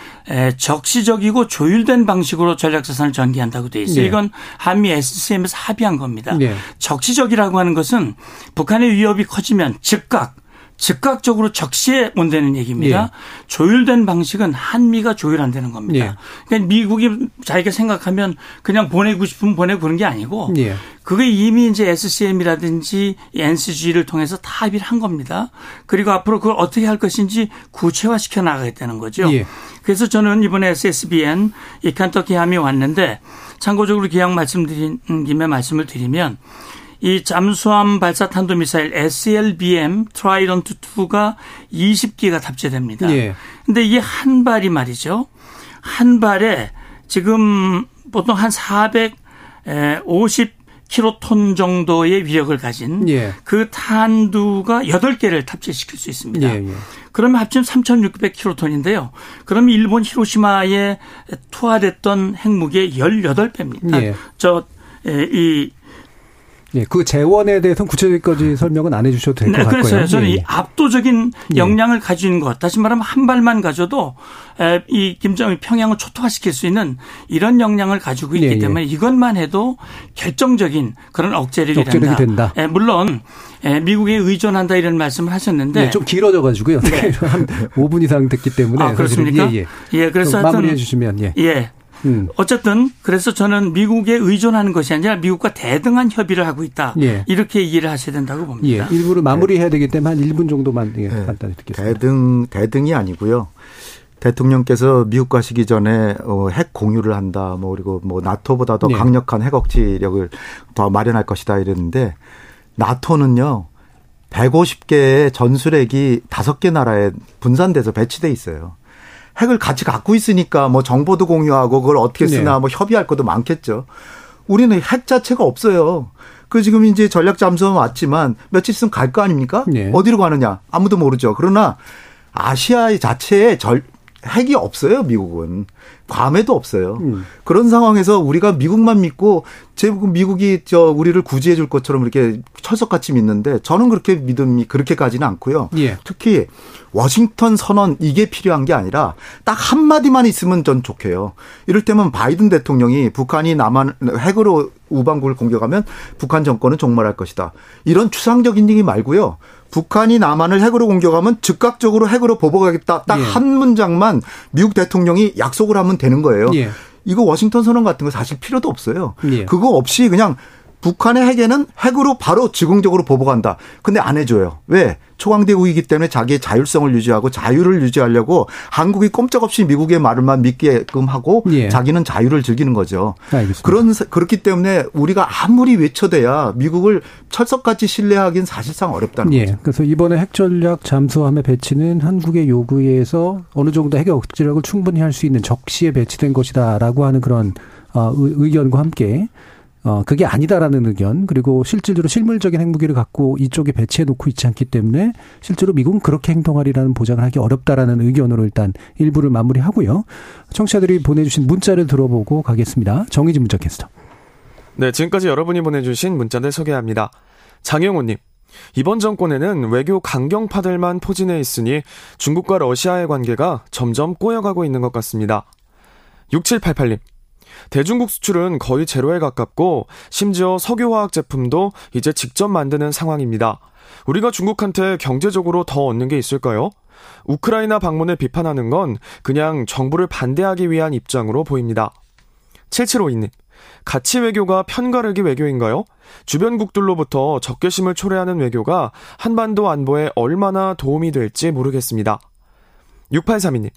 적시적이고 조율된 방식으로 전략 자산을 전개한다고 돼 있어요. 네. 이건 한미 SCM에서 합의한 겁니다. 네. 적시적이라고 하는 것은 북한의 위협이 커지면 즉각 즉각적으로 적시에 온다는 얘기입니다. 예. 조율된 방식은 한미가 조율한다는 겁니다. 예. 그러니까 미국이 자기가 생각하면 그냥 보내고 싶으면 보내고 그런 게 아니고 예. 그게 이미 이제 SCM이라든지 NCG를 통해서 다 합의를 한 겁니다. 그리고 앞으로 그걸 어떻게 할 것인지 구체화시켜 나가겠다는 거죠. 예. 그래서 저는 이번에 SSBN 이 켄터키함이 왔는데 참고적으로 기왕 말씀드린 김에 말씀을 드리면 이 잠수함 발사 탄도 미사일 SLBM 트라이던트 2가 20기가 탑재됩니다. 예. 근데 이게 한 발이 말이죠. 한 발에 지금 보통 한 450 킬로톤 정도의 위력을 가진 예. 그 탄두가 8개를 탑재시킬 수 있습니다. 예, 예. 그러면 합치면 3,600킬로톤인데요. 그러면 일본 히로시마에 투하됐던 핵무기의 18배입니다. 예. 저, 이 예, 그 재원에 대해서는 구체적인 설명은 안 해주셔도 될것 네, 같고요. 그래서 저는 예, 이 예. 압도적인 예. 역량을 가지는 것, 다시 말하면 한 발만 가져도 에, 이 김정일 평양을 초토화시킬 수 있는 이런 역량을 가지고 있기 예, 예. 때문에 이것만 해도 결정적인 그런 억제력이 억제력이 된다. 예, 물론 예, 미국에 의존한다 이런 말씀을 하셨는데 네, 좀 길어져 가지고요. 한 5분 이상 됐기 때문에. 아, 그렇습니까? 사실은 예, 예. 예, 그래서 마무리해 주시면 예. 예. 음. 어쨌든 그래서 저는 미국에 의존하는 것이 아니라 미국과 대등한 협의를 하고 있다. 예. 이렇게 이해를 하셔야 된다고 예, 봅니다. 일부를 마무리해야 되기 때문에 한 1분 정도만 예, 네. 간단히 듣겠습니다. 대등 대등이 아니고요. 대통령께서 미국 가시기 전에 어, 핵 공유를 한다. 뭐 그리고 뭐 나토보다 더 네. 강력한 핵 억지력을 더 마련할 것이다 이랬는데 나토는요. 150개의 전술핵이 다섯 개 나라에 분산돼서 배치돼 있어요. 핵을 같이 갖고 있으니까 뭐 정보도 공유하고 그걸 어떻게 쓰나 네. 뭐 협의할 것도 많겠죠. 우리는 핵 자체가 없어요. 그 지금 이제 전략 잠수함 왔지만 며칠 있으면 갈 거 아닙니까? 네. 어디로 가느냐 아무도 모르죠. 그러나 아시아 자체에 절 핵이 없어요. 미국은 괌에도 없어요. 음. 그런 상황에서 우리가 미국만 믿고 제국 미국이 저 우리를 구제해 줄 것처럼 이렇게 철석같이 믿는데 저는 그렇게 믿음이 그렇게까지는 않고요. 예. 특히 워싱턴 선언 이게 필요한 게 아니라 딱 한 마디만 있으면 전 좋게요. 이럴 때면 바이든 대통령이 북한이 남한 핵으로 우방국을 공격하면 북한 정권은 종말할 것이다. 이런 추상적인 얘기 말고요. 북한이 남한을 핵으로 공격하면 즉각적으로 핵으로 보복하겠다. 딱 예. 한 문장만 미국 대통령이 약속을 하면 되는 거예요. 예. 이거 워싱턴 선언 같은 거 사실 필요도 없어요. 예. 그거 없이 그냥 북한의 핵에는 핵으로 바로 즉흥적으로 보복한다. 근데 안 해줘요. 왜? 초강대국이기 때문에 자기의 자율성을 유지하고 자유를 유지하려고 한국이 꼼짝없이 미국의 말을만 믿게끔 하고 예. 자기는 자유를 즐기는 거죠. 알겠습니다. 그런 그렇기 때문에 우리가 아무리 외쳐대야 미국을 철석같이 신뢰하기는 사실상 어렵다는 예. 거죠. 그래서 이번에 핵 전략 잠수함의 배치는 한국의 요구에 의해서 어느 정도 핵의 억지력을 충분히 할 수 있는 적시에 배치된 것이다라고 하는 그런 어, 의- 의견과 함께 어, 그게 아니다라는 의견, 그리고 실질적으로 실물적인 핵무기를 갖고 이쪽에 배치해 놓고 있지 않기 때문에 실제로 미국은 그렇게 행동하리라는 보장을 하기 어렵다라는 의견으로 일단 일부를 마무리하고요. 청취자들이 보내주신 문자를 들어보고 가겠습니다. 정의진 문자 캐스터. 네, 지금까지 여러분이 보내주신 문자들 소개합니다. 장영호님. 이번 정권에는 외교 강경파들만 포진해 있으니 중국과 러시아의 관계가 점점 꼬여가고 있는 것 같습니다. 6788님. 대중국 수출은 거의 제로에 가깝고 심지어 석유화학 제품도 이제 직접 만드는 상황입니다. 우리가 중국한테 경제적으로 더 얻는 게 있을까요? 우크라이나 방문을 비판하는 건 그냥 정부를 반대하기 위한 입장으로 보입니다. 7752님. 가치 외교가 편가르기 외교인가요? 주변국들로부터 적개심을 초래하는 외교가 한반도 안보에 얼마나 도움이 될지 모르겠습니다. 6832님.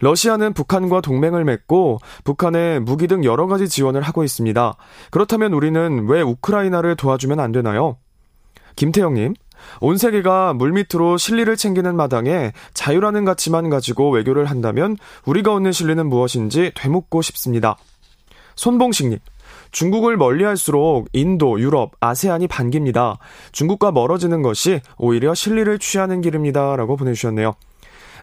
러시아는 북한과 동맹을 맺고 북한에 무기 등 여러 가지 지원을 하고 있습니다. 그렇다면 우리는 왜 우크라이나를 도와주면 안 되나요? 김태영님. 온 세계가 물밑으로 실리를 챙기는 마당에 자유라는 가치만 가지고 외교를 한다면 우리가 얻는 실리는 무엇인지 되묻고 싶습니다. 손봉식님. 중국을 멀리할수록 인도, 유럽, 아세안이 반깁니다. 중국과 멀어지는 것이 오히려 실리를 취하는 길입니다. 라고 보내주셨네요.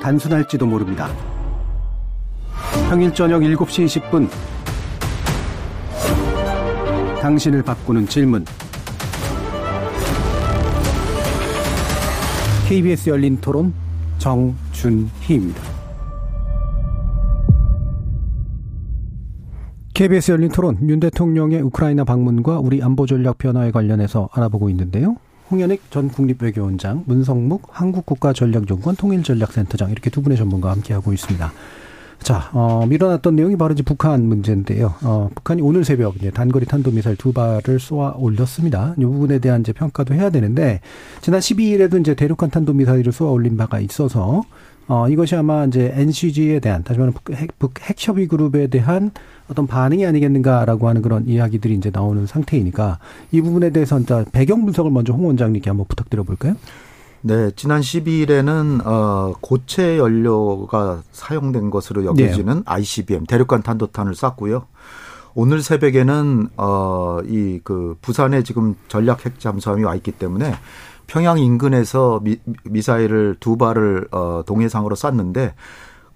단순할지도 모릅니다. 평일 저녁 7시 20분 당신을 바꾸는 질문 KBS 열린 토론 정준희입니다. KBS 열린 토론 윤 대통령의 우크라이나 방문과 우리 안보 전략 변화에 관련해서 알아보고 있는데요. 홍현익 전 국립외교원장, 문성묵 한국국가전략연구원 통일전략센터장 이렇게 두 분의 전문가와 함께하고 있습니다. 자, 어, 밀어놨던 내용이 바로 이제 북한 문제인데요. 어, 북한이 오늘 새벽 이제 단거리 탄도미사일 두 발을 쏘아 올렸습니다. 이 부분에 대한 이제 평가도 해야 되는데 지난 12일에도 이제 대륙간 탄도미사일을 쏘아 올린 바가 있어서 어, 이것이 아마 이제 NCG에 대한, 다시 말하면 핵, 핵협의 그룹에 대한 어떤 반응이 아니겠는가라고 하는 그런 이야기들이 이제 나오는 상태이니까 이 부분에 대해서 일단 배경 분석을 먼저 홍 원장님께 한번 부탁드려 볼까요? 네, 지난 12일에는 어 고체 연료가 사용된 것으로 여겨지는 네. ICBM 대륙간 탄도탄을 쐈고요. 오늘 새벽에는 어이 그 부산에 지금 전략 핵 잠수함이 와 있기 때문에 평양 인근에서 미, 미사일을 두 발을 어 동해상으로 쐈는데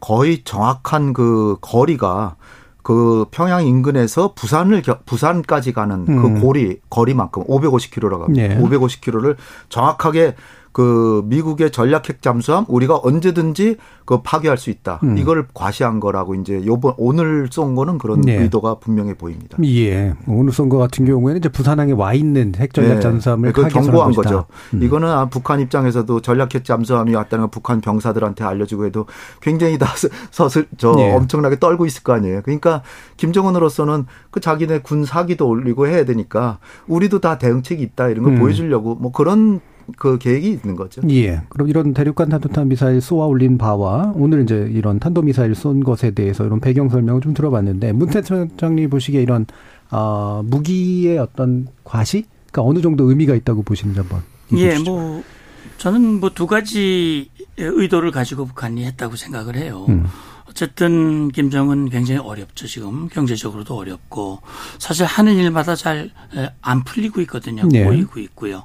거의 정확한 그 거리가 그 평양 인근에서 부산을 부산까지 가는 그 음. 고리 거리만큼 550km라고 합니다. 네. 550km를 정확하게 그 미국의 전략 핵 잠수함 우리가 언제든지 그 파괴할 수 있다. 음. 이걸 과시한 거라고 이제 요번 오늘 쏜 거는 그런 네. 의도가 분명해 보입니다. 예. 오늘 쏜 거 같은 경우에는 이제 부산항에 와 있는 핵 전략 네. 잠수함을 네. 경고한 거죠. 음. 이거는 아, 북한 입장에서도 전략 핵 잠수함이 왔다는 걸 북한 병사들한테 알려주고 해도 굉장히 다 서슬 저 네. 엄청나게 떨고 있을 거 아니에요. 그러니까 김정은으로서는 그 자기네 군 사기도 올리고 해야 되니까 우리도 다 대응책이 있다 이런 걸 음. 보여주려고 뭐 그런 그 계획이 있는 거죠. 예. 그럼 이런 대륙간 탄도탄 미사일 쏘아 올린 바와 오늘 이제 이런 탄도 미사일 쏜 것에 대해서 이런 배경 설명을 좀 들어봤는데 문태 총장님 보시기에 이런 어, 무기의 어떤 과시, 그러니까 어느 정도 의미가 있다고 보시는지 한번. 예, 뭐 저는 뭐 두 가지 의도를 가지고 북한이 했다고 생각을 해요. 음. 어쨌든 김정은 굉장히 어렵죠. 지금 경제적으로도 어렵고 사실 하는 일마다 잘 안 풀리고 있거든요. 네. 보이고 있고요.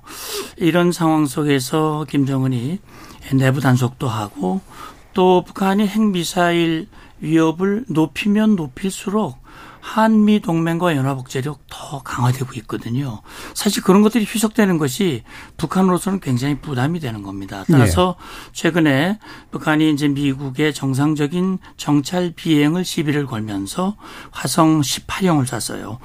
이런 상황 속에서 김정은이 내부 단속도 하고 또 북한이 핵미사일 위협을 높이면 높일수록 한미 동맹과 연합국제력 더 강화되고 있거든요. 사실 그런 것들이 희석되는 것이 북한으로서는 굉장히 부담이 되는 겁니다. 따라서 네. 최근에 북한이 이제 미국의 정상적인 정찰 비행을 시비를 걸면서 화성 18형을 쐈어요.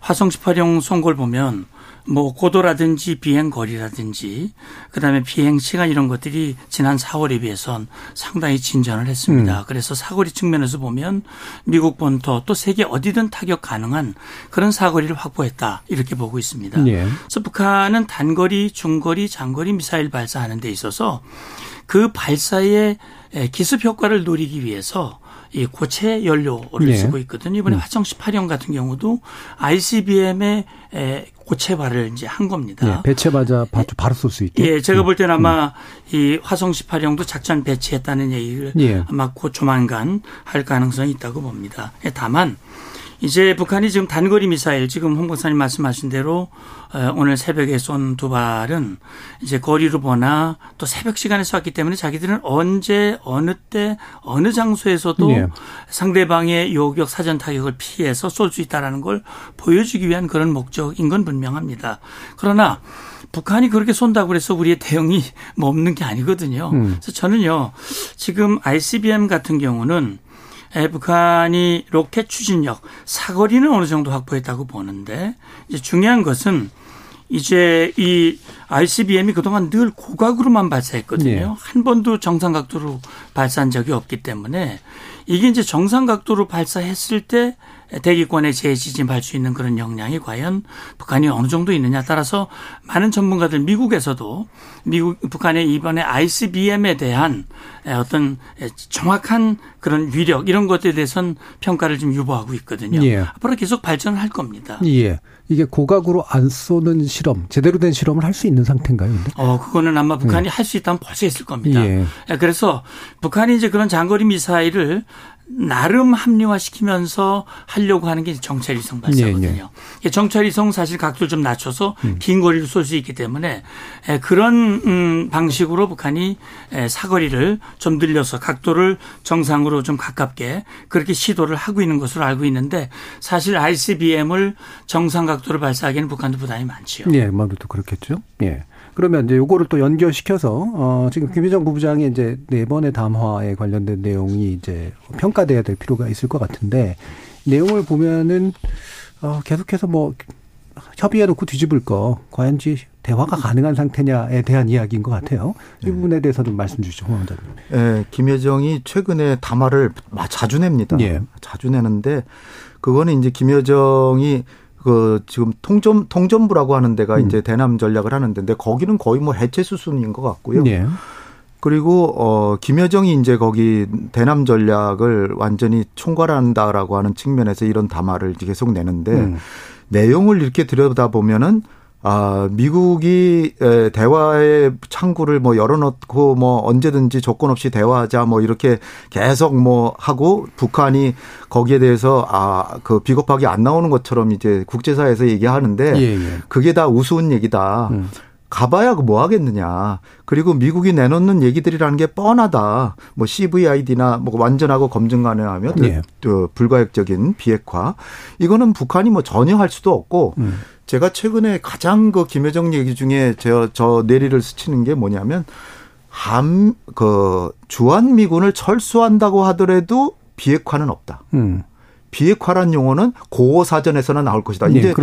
화성 18형 쏜걸 보면 뭐 고도라든지 비행 거리라든지 그다음에 비행 시간 이런 것들이 지난 4월에 비해선 상당히 진전을 했습니다. 음. 그래서 사거리 측면에서 보면 미국 본토 또 세계 어디든 타격 가능한 그런 사거리를 확보했다 이렇게 보고 있습니다. 예. 그래서 북한은 단거리, 중거리, 장거리 미사일 발사하는 데 있어서 그 발사의 기습 효과를 노리기 위해서 이 고체 연료를 네. 쓰고 있거든요. 이번에 음. 화성 18형 같은 경우도 ICBM의 고체발을 이제 한 겁니다. 네, 배체 맞아 바로 쏠 수 있게. 예, 제가 볼 때는 아마 음. 이 화성 18형도 작전 배치했다는 얘기를 예. 아마 곧 조만간 할 가능성이 있다고 봅니다. 예, 다만 이제 북한이 지금 단거리 미사일 지금 홍 박사님 말씀하신 대로 어, 오늘 새벽에 쏜 두 발은 이제 거리로 보나 또 새벽 시간에 쐈기 때문에 자기들은 언제 어느 때 어느 장소에서도 네. 상대방의 요격 사전 타격을 피해서 쏠 수 있다라는 걸 보여주기 위한 그런 목적인 건 분명합니다. 그러나 북한이 그렇게 쏜다고 그래서 우리의 대응이 뭐 없는 게 아니거든요. 음. 그래서 저는요 지금 ICBM 같은 경우는 북한이 로켓 추진력 사거리는 어느 정도 확보했다고 보는데 이제 중요한 것은 이제 이 ICBM이 그동안 늘 고각으로만 발사했거든요. 네. 한 번도 정상 각도로 발사한 적이 없기 때문에 이게 이제 정상 각도로 발사했을 때 대기권에 재지진할 수 있는 그런 역량이 과연 북한이 어느 정도 있느냐 따라서 많은 전문가들 미국에서도 미국 북한의 이번에 ICBM에 대한 어떤 정확한 그런 위력 이런 것들에 대해서는 평가를 좀 유보하고 있거든요. 예. 앞으로 계속 발전을 할 겁니다. 예. 이게 고각으로 안 쏘는 실험, 제대로 된 실험을 할 수 있는 상태인가요? 근데? 어, 그거는 아마 북한이 네. 할수 있다면 벌써 했을 겁니다. 예. 예. 그래서 북한이 이제 그런 장거리 미사일을 나름 합리화시키면서 하려고 하는 게 정찰 위성 발사거든요. 예, 예. 정찰 위성 사실 각도를 좀 낮춰서 음. 긴 거리를 쏠 수 있기 때문에 그런 음, 방식으로 북한이 사거리를 좀 늘려서 각도를 정상으로 좀 가깝게 그렇게 시도를 하고 있는 것으로 알고 있는데 사실 ICBM을 정상 각도로 발사하기에는 북한도 부담이 많지요. 예, 아무래도 그렇겠죠. 예. 그러면 이제 요거를 또 연결시켜서 어 지금 김희정 부부장의 이제 네 번의 담화에 관련된 내용이 이제 평가돼야 될 필요가 있을 것 같은데 내용을 보면은 어 계속해서 뭐 협의해 놓고 뒤집을 거 과연지 대화가 가능한 상태냐에 대한 이야기인 것 같아요. 이 네. 부분에 대해서 좀 말씀 주시죠, 홍 원장님. 예, 김여정이 최근에 담화를 자주 냅니다. 예. 자주 내는데 그거는 이제 김여정이 그 지금 통전 통전부라고 하는 데가 음. 이제 대남 전략을 하는데 근데 거기는 거의 뭐 해체 수순인 것 같고요. 네. 그리고 어 김여정이 이제 거기 대남 전략을 완전히 총괄한다라고 하는 측면에서 이런 담화를 계속 내는데 음. 내용을 이렇게 들여다 보면은 아, 미국이 대화의 창구를 뭐 열어놓고 뭐 언제든지 조건 없이 대화하자 뭐 이렇게 계속 뭐 하고 북한이 거기에 대해서 아, 그 비겁하게 안 나오는 것처럼 이제 국제사회에서 얘기하는데 예, 예. 그게 다 우스운 얘기다. 음. 가봐야 그뭐 하겠느냐. 그리고 미국이 내놓는 얘기들이라는 게 뻔하다. 뭐 CVID나 뭐 완전하고 검증 가능하면 예. 그 불가역적인 비핵화. 이거는 북한이 뭐 전혀 할 수도 없고 음. 제가 최근에 가장 그 김여정 얘기 중에 저, 저 내리를 스치는 게 뭐냐면 함, 그 주한 미군을 철수한다고 하더라도 비핵화는 없다. 음. 비핵화란 용어는 고어 사전에서는 나올 것이다. 예, 이제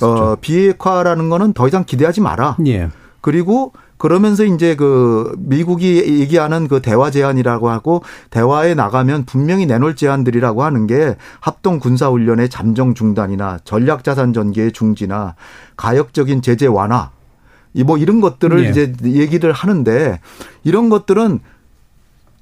어, 비핵화라는 거는 더 이상 기대하지 마라. 예. 그리고 그러면서 이제 그 미국이 얘기하는 그 대화 제안이라고 하고 대화에 나가면 분명히 내놓을 제안들이라고 하는 게 합동 군사 훈련의 잠정 중단이나 전략 자산 전개의 중지나 가역적인 제재 완화 뭐 이런 것들을 예. 이제 얘기를 하는데 이런 것들은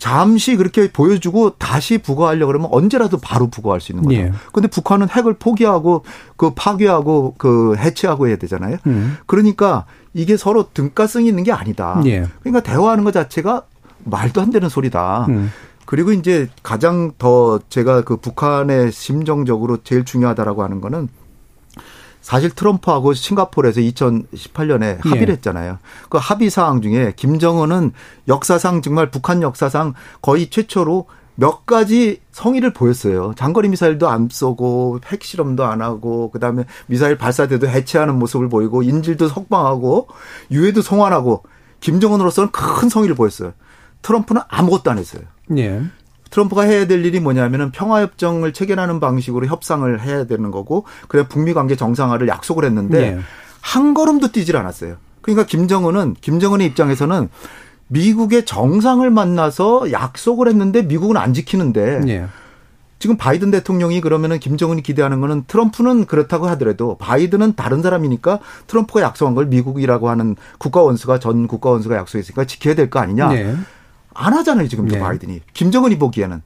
잠시 그렇게 보여주고 다시 부과하려고 그러면 언제라도 바로 부과할 수 있는 거죠. 예. 근데 북한은 핵을 포기하고 그 파괴하고 그 해체하고 해야 되잖아요. 음. 그러니까 이게 서로 등가성이 있는 게 아니다. 예. 그러니까 대화하는 것 자체가 말도 안 되는 소리다. 음. 그리고 이제 가장 더 제가 그 북한의 심정적으로 제일 중요하다라고 하는 거는 사실 트럼프하고 싱가포르에서 2018년에 합의를 예. 했잖아요. 그 합의 사항 중에 김정은은 역사상 정말 북한 역사상 거의 최초로 몇 가지 성의를 보였어요. 장거리 미사일도 안 쏘고 핵실험도 안 하고 그다음에 미사일 발사대도 해체하는 모습을 보이고 인질도 석방하고 유해도 송환하고 김정은으로서는 큰 성의를 보였어요. 트럼프는 아무것도 안 했어요. 예. 트럼프가 해야 될 일이 뭐냐면은 평화협정을 체결하는 방식으로 협상을 해야 되는 거고 그래 북미 관계 정상화를 약속을 했는데 네. 한 걸음도 뛰질 않았어요. 그러니까 김정은은 김정은의 입장에서는 미국의 정상을 만나서 약속을 했는데 미국은 안 지키는데 네. 지금 바이든 대통령이 그러면은 김정은이 기대하는 거는 트럼프는 그렇다고 하더라도 바이든은 다른 사람이니까 트럼프가 약속한 걸 미국이라고 하는 국가 원수가 전 국가 원수가 약속했으니까 지켜야 될 거 아니냐. 네. 안 하잖아요, 지금 네. 바이든이. 김정은이 보기에는.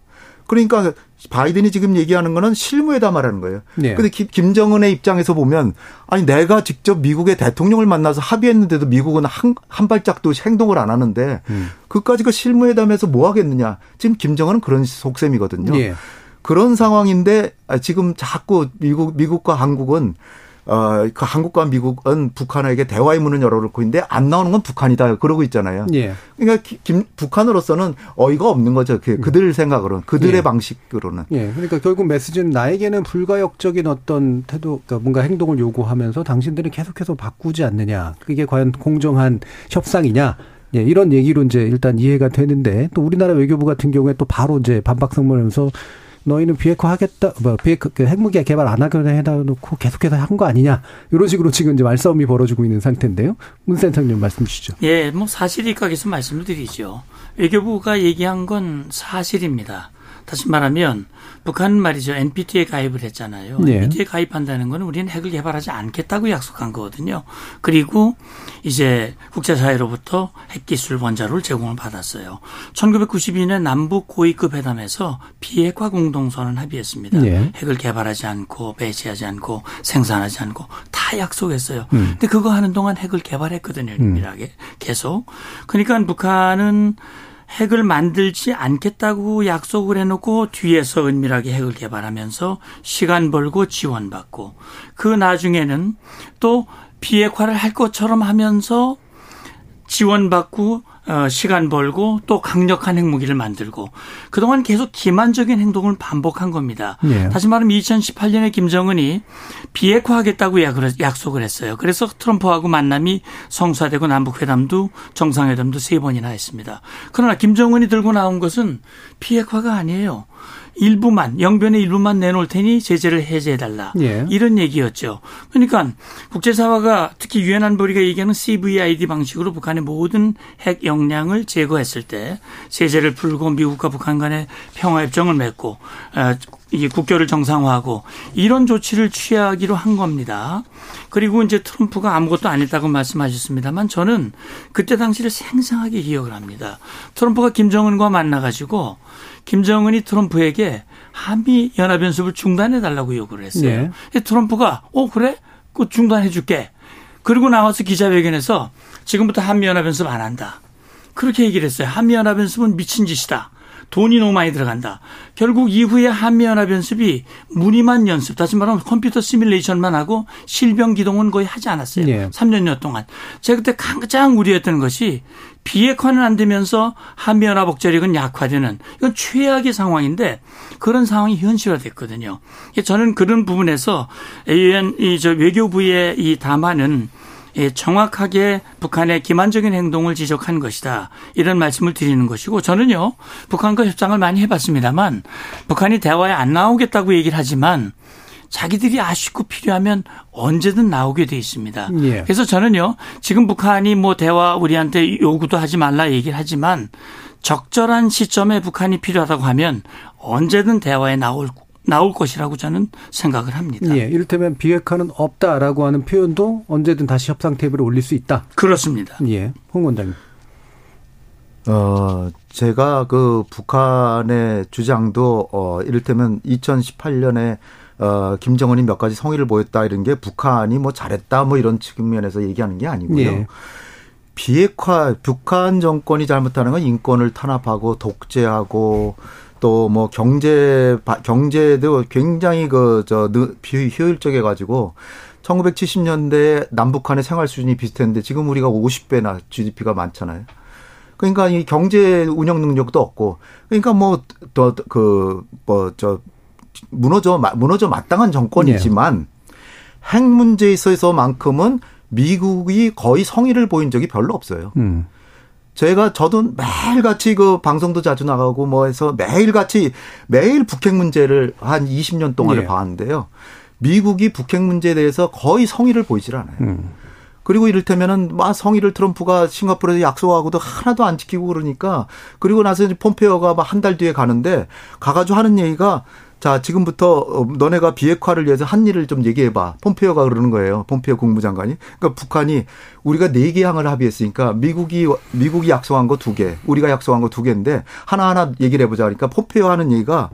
그러니까 바이든이 지금 얘기하는 거는 말하는 거예요. 네. 근데 김정은의 입장에서 보면 아니 내가 직접 미국의 대통령을 만나서 합의했는데도 미국은 한, 한 발짝도 행동을 안 하는데 음. 그까지 그 실무회담에서 뭐 하겠느냐. 지금 김정은은 그런 속셈이거든요. 네. 그런 상황인데 지금 자꾸 미국 미국과 한국은 어, 그 한국과 미국은 북한에게 대화의 문을 열어놓고 있는데 안 나오는 건 북한이다 그러고 있잖아요. 예. 그러니까 김, 북한으로서는 어이가 없는 거죠. 그, 그들 생각으로는 그들의 예. 방식으로는. 예. 그러니까 결국 메시지는 나에게는 불가역적인 어떤 태도, 그러니까 뭔가 행동을 요구하면서 당신들은 계속해서 바꾸지 않느냐. 그게 과연 공정한 협상이냐. 예, 이런 얘기로 이제 일단 이해가 되는데 또 우리나라 외교부 같은 경우에 또 바로 이제 반박 성명하면서 너희는 비핵화 하겠다, 뭐, 비핵, 그 핵무기 개발 안 하기로 해놓고 계속해서 한 거 아니냐. 이런 식으로 지금 이제 말싸움이 벌어지고 있는 상태인데요. 문 센터님 말씀 주시죠. 예, 뭐 사실일각에서 말씀을 드리죠. 외교부가 얘기한 건 사실입니다. 다시 말하면 북한은 말이죠. NPT에 가입을 했잖아요. 네. NPT에 가입한다는 건 우리는 핵을 개발하지 않겠다고 약속한 거거든요. 그리고 이제 국제사회로부터 핵기술 원자로를 제공을 받았어요. 1992년 남북 고위급 회담에서 비핵화 공동선언 합의했습니다. 네. 핵을 개발하지 않고 배치하지 않고 생산하지 않고 다 약속했어요. 음. 근데 그거 하는 동안 핵을 개발했거든요. 은밀하게 음. 계속. 그러니까 북한은 핵을 만들지 않겠다고 약속을 해놓고 뒤에서 은밀하게 핵을 개발하면서 시간 벌고 지원받고 그 나중에는 또 비핵화를 할 것처럼 하면서 지원받고 어, 시간 벌고 또 강력한 핵무기를 만들고 그동안 계속 기만적인 행동을 반복한 겁니다. 네. 다시 말하면 2018년에 김정은이 비핵화하겠다고 약속을 했어요. 그래서 트럼프하고 만남이 성사되고 남북회담도 정상회담도 세 번이나 했습니다. 그러나 김정은이 들고 나온 것은 비핵화가 아니에요. 일부만 영변의 일부만 내놓을 테니 제재를 해제해달라 예. 이런 얘기였죠. 그러니까 국제사회가 특히 유엔 안보리가 얘기하는 CVID 방식으로 북한의 모든 핵 역량을 제거했을 때 제재를 풀고 미국과 북한 간의 평화 협정을 맺고 어, 이게 국교를 정상화하고 이런 조치를 취하기로 한 겁니다. 그리고 이제 트럼프가 아무것도 안 했다고 말씀하셨습니다만 저는 그때 당시를 생생하게 기억을 합니다. 트럼프가 김정은과 만나가지고 김정은이 트럼프에게 한미 연합 연습을 중단해 달라고 요구를 했어요. 네. 트럼프가 어 그래? 그 중단해 줄게. 그리고 나와서 기자회견에서 지금부터 한미 연합 연습 안 한다. 그렇게 얘기를 했어요. 한미 연합 연습은 미친 짓이다. 돈이 너무 많이 들어간다. 결국 이후에 한미연합연습이 무늬만 연습, 다시 말하면 컴퓨터 시뮬레이션만 하고 실병 기동은 거의 하지 않았어요. 예. 3년여 동안. 제가 그때 가장 우려했던 것이 비핵화는 안 되면서 한미연합 억제력은 약화되는 이건 최악의 상황인데 그런 상황이 현실화됐거든요. 저는 그런 부분에서 AUN 이저 외교부의 이 담화는 예, 정확하게 북한의 기만적인 행동을 지적한 것이다. 이런 말씀을 드리는 것이고 저는요. 북한과 협상을 많이 해봤습니다만 북한이 대화에 안 나오겠다고 얘기를 하지만 자기들이 아쉽고 필요하면 언제든 나오게 돼 있습니다. 예. 그래서 저는요. 지금 북한이 뭐 대화 우리한테 요구도 하지 말라 얘기를 하지만 적절한 시점에 북한이 필요하다고 하면 언제든 대화에 나올 나올 것이라고 저는 생각을 합니다. 예, 이를테면 비핵화는 없다라고 하는 표현도 언제든 다시 협상 테이블에 올릴 수 있다. 그렇습니다. 예, 홍 원장님. 어, 제가 그 북한의 주장도 어, 이를테면 2018년에 어, 김정은이 몇 가지 성의를 보였다 이런 게 북한이 뭐 잘했다 뭐 이런 측면에서 얘기하는 게 아니고요. 예. 비핵화 북한 정권이 잘못하는 건 인권을 탄압하고 독재하고 또 뭐 경제 경제도 굉장히 그저 비효율적해 가지고 1970년대 남북한의 생활 수준이 비슷했는데 지금 우리가 50배나 GDP가 많잖아요. 그러니까 이 경제 운영 능력도 없고 그러니까 뭐 더 그 뭐 저 무너져 무너져 마땅한 정권이지만 네. 핵 문제에 있어서만큼은 미국이 거의 성의를 보인 적이 별로 없어요. 음. 제가 저도 매일같이 그 방송도 자주 나가고 뭐 해서 매일같이 매일 북핵 문제를 한 20년 동안을 예. 봐왔는데요. 미국이 북핵 문제에 대해서 거의 성의를 보이질 않아요. 음. 그리고 이를테면은 막 성의를 트럼프가 싱가포르에서 약속하고도 하나도 안 지키고 그러니까 그리고 나서 이제 폼페어가 막 한 달 뒤에 가는데 가가지고 하는 얘기가 자, 지금부터 어, 너네가 비핵화를 위해서 한 일을 좀 얘기해봐. 폼페이오가 그러는 거예요. 폼페이오 국무장관이. 그러니까 북한이 우리가 네 개 항을 합의했으니까 미국이 미국이 약속한 거 두 개, 우리가 약속한 거 두 개인데 하나 하나 얘기를 해보자. 그러니까 폼페이오 하는 얘기가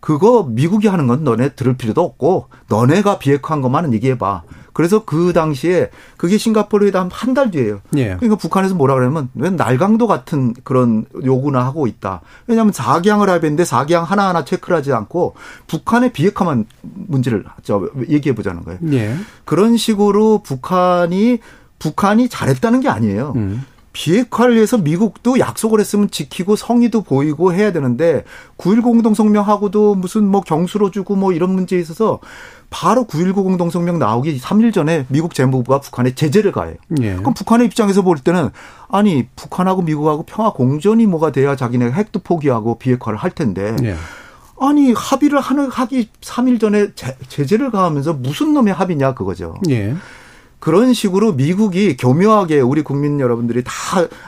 그거 미국이 하는 건 너네 들을 필요도 없고 너네가 비핵화한 것만은 얘기해봐. 그래서 그 당시에 그게 싱가포르 회담 한달 뒤에요. 예. 그러니까 북한에서 뭐라 그러면 왜 날강도 같은 그런 요구나 하고 있다. 왜냐하면 4기항을 합의했는데 4기항 하나하나 체크를 하지 않고 북한의 비핵화만 문제를 저 얘기해 보자는 거예요. 예. 그런 식으로 북한이 북한이 잘했다는 게 아니에요. 음. 비핵화를 위해서 미국도 약속을 했으면 지키고 성의도 보이고 해야 되는데 9.19 공동성명하고도 무슨 뭐 경수로 주고 뭐 이런 문제에 있어서 바로 9.19 공동성명 나오기 3일 전에 미국 재무부가 북한에 제재를 가해요. 예. 그럼 북한의 입장에서 볼 때는 아니 북한하고 미국하고 평화 공존이 뭐가 돼야 자기네 핵도 포기하고 비핵화를 할 텐데 예. 아니 합의를 하는 하기 3일 전에 제, 제재를 가하면서 무슨 놈의 합의냐 그거죠. 예. 그런 식으로 미국이 교묘하게 우리 국민 여러분들이 다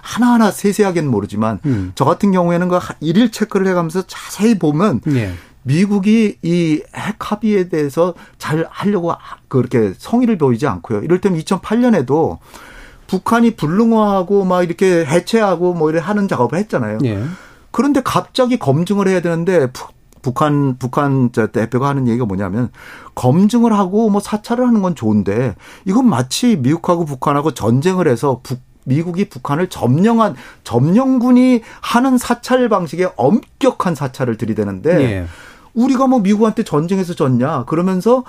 하나하나 세세하게는 모르지만 음. 저 같은 경우에는 그 일일 체크를 해가면서 자세히 보면 예. 미국이 이 핵 합의에 대해서 잘 하려고 그렇게 성의를 보이지 않고요. 이럴 때면 2008년에도 북한이 불능화하고 막 이렇게 해체하고 뭐 이렇게 하는 작업을 했잖아요. 예. 그런데 갑자기 검증을 해야 되는데 북한 북한 대표가 하는 얘기가 뭐냐면 검증을 하고 뭐 사찰을 하는 건 좋은데 이건 마치 미국하고 북한하고 전쟁을 해서 북 미국이 북한을 점령한 점령군이 하는 사찰 방식의 엄격한 사찰을 들이대는데 예. 우리가 뭐 미국한테 전쟁에서 졌냐 그러면서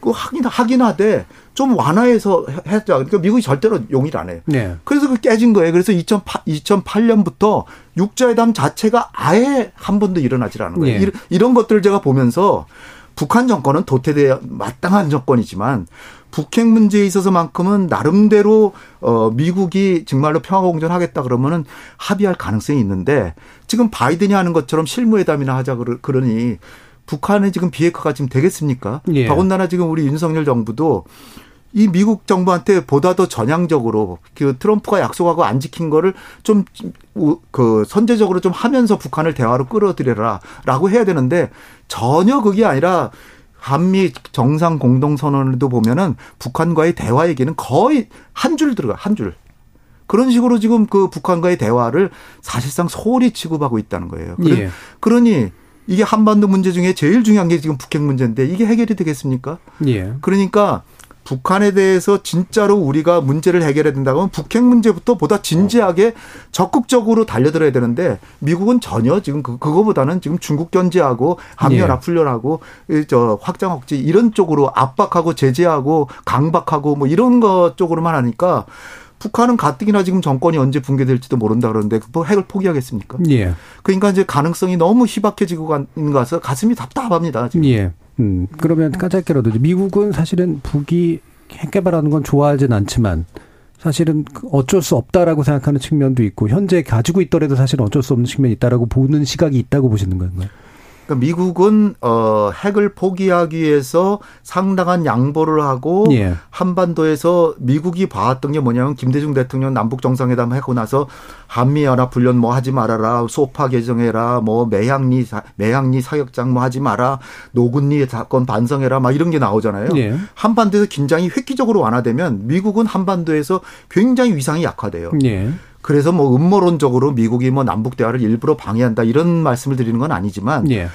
그 하긴 하긴 하되 좀 완화해서 했자 그러니까 미국이 절대로 용의를 안 해요. 네. 그래서 그 깨진 거예요. 그래서 2008, 2008년부터 육자회담 자체가 아예 한 번도 일어나질 않은 거예요. 네. 이런, 이런 것들을 제가 보면서 북한 정권은 도태돼 마땅한 정권이지만 북핵 문제에 있어서만큼은 나름대로 어 미국이 정말로 평화 공존하겠다 그러면은 합의할 가능성이 있는데 지금 바이든이 하는 것처럼 실무회담이나 하자 그러니 북한의 지금 비핵화가 지금 되겠습니까? 예. 더군다나 지금 우리 윤석열 정부도 이 미국 정부한테 보다 더 전향적으로 그 트럼프가 약속하고 안 지킨 거를 좀 그 선제적으로 좀 하면서 북한을 대화로 끌어들여라라고 해야 되는데 전혀 그게 아니라 한미 정상 공동 선언에도 보면은 북한과의 대화 얘기는 거의 한 줄 들어가 한 줄. 그런 식으로 지금 그 북한과의 대화를 사실상 소홀히 취급하고 있다는 거예요. 예. 그러니 이게 한반도 문제 중에 제일 중요한 게 지금 북핵 문제인데 이게 해결이 되겠습니까? 예. 그러니까 북한에 대해서 진짜로 우리가 문제를 해결해야 된다면 북핵 문제부터 보다 진지하게 적극적으로 달려들어야 되는데 미국은 전혀 지금 그, 그거보다는 지금 중국 견제하고 한미연합 훈련하고 저 확장 억제 이런 쪽으로 압박하고 제재하고 강박하고 뭐 이런 것 쪽으로만 하니까 북한은 가뜩이나 지금 정권이 언제 붕괴될지도 모른다 그러는데 그 핵을 포기하겠습니까? 예. 그러니까 이제 가능성이 너무 희박해지고 있는 거라서 가슴이 답답합니다. 지금. 예. 음, 그러면 까짧게라도 미국은 사실은 북이 핵 개발하는 건 좋아하진 않지만 사실은 어쩔 수 없다라고 생각하는 측면도 있고 현재 가지고 있더라도 사실 어쩔 수 없는 측면이 있다라고 보는 시각이 있다고 보시는 건가요? 그러니까 미국은 어 핵을 포기하기 위해서 상당한 양보를 하고 예. 한반도에서 미국이 봐왔던 게 뭐냐면 김대중 대통령 남북 정상회담 하고 나서 한미 연합 훈련 뭐 하지 말아라 소파 개정해라 뭐 매향리 매향리 사격장 뭐 하지 마라 노군리 사건 반성해라 막 이런 게 나오잖아요. 예. 한반도에서 긴장이 획기적으로 완화되면 미국은 한반도에서 굉장히 위상이 약화돼요. 예. 그래서 뭐 음모론적으로 미국이 뭐 남북 대화를 일부러 방해한다 이런 말씀을 드리는 건 아니지만 예.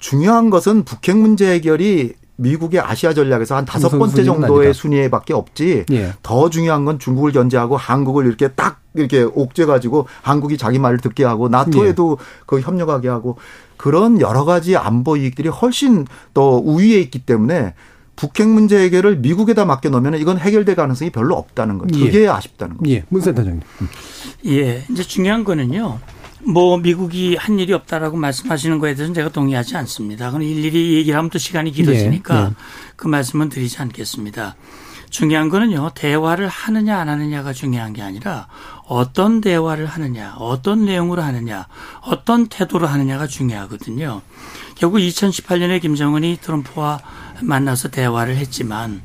중요한 것은 북핵 문제 해결이 미국의 아시아 전략에서 한 다섯 번째 정도의 순위에밖에 없지. 예. 더 중요한 건 중국을 견제하고 한국을 이렇게 딱 이렇게 옥죄 가지고 한국이 자기 말을 듣게 하고 나토에도 예. 그 협력하게 하고 그런 여러 가지 안보 이익들이 훨씬 더 우위에 있기 때문에 북핵 문제 해결을 미국에다 맡겨 놓으면 이건 해결될 가능성이 별로 없다는 거죠. 그게 예. 아쉽다는 거죠. 예. 문센터장님. 예. 이제 중요한 거는요. 뭐 미국이 한 일이 없다라고 말씀하시는 거에 대해서는 제가 동의하지 않습니다. 그건 일일이 얘기를 하면 또 시간이 길어지니까 예. 예. 그 말씀은 드리지 않겠습니다. 중요한 거는요, 대화를 하느냐 안 하느냐가 중요한 게 아니라 어떤 대화를 하느냐, 어떤 내용으로 하느냐, 어떤 태도로 하느냐가 중요하거든요. 결국 2018년에 김정은이 트럼프와 만나서 대화를 했지만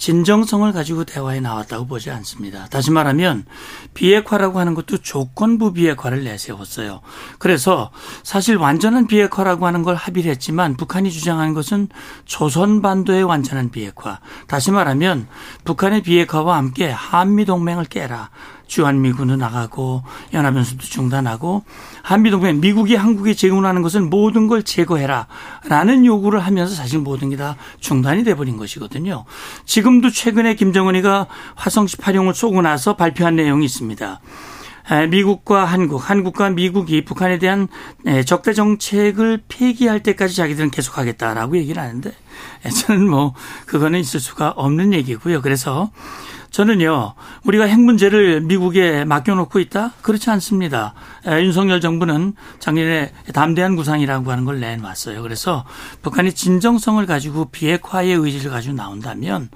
진정성을 가지고 대화에 나왔다고 보지 않습니다. 다시 말하면 비핵화라고 하는 것도 조건부 비핵화를 내세웠어요. 그래서 사실 완전한 비핵화라고 하는 걸 합의를 했지만 북한이 주장하는 것은 조선 반도의 완전한 비핵화. 다시 말하면 북한의 비핵화와 함께 한미 동맹을 깨라. 주한미군도 나가고 연합연습도 중단하고 한미동맹 미국이 한국에 제공하는 것은 모든 걸 제거해라 라는 요구를 하면서 사실 모든 게 다 중단이 돼버린 것이거든요. 지금도 최근에 김정은이가 화성 18형을 쏘고 나서 발표한 내용이 있습니다. 미국과 한국, 한국과 미국이 북한에 대한 적대 정책을 폐기할 때까지 자기들은 계속하겠다라고 얘기를 하는데 저는 뭐 그거는 있을 수가 없는 얘기고요. 그래서 저는요, 우리가 핵 문제를 미국에 맡겨놓고 있다? 그렇지 않습니다. 윤석열 정부는 작년에 담대한 구상이라고 하는 걸 내놨어요. 그래서 북한이 진정성을 가지고 비핵화의 의지를 가지고 나온다면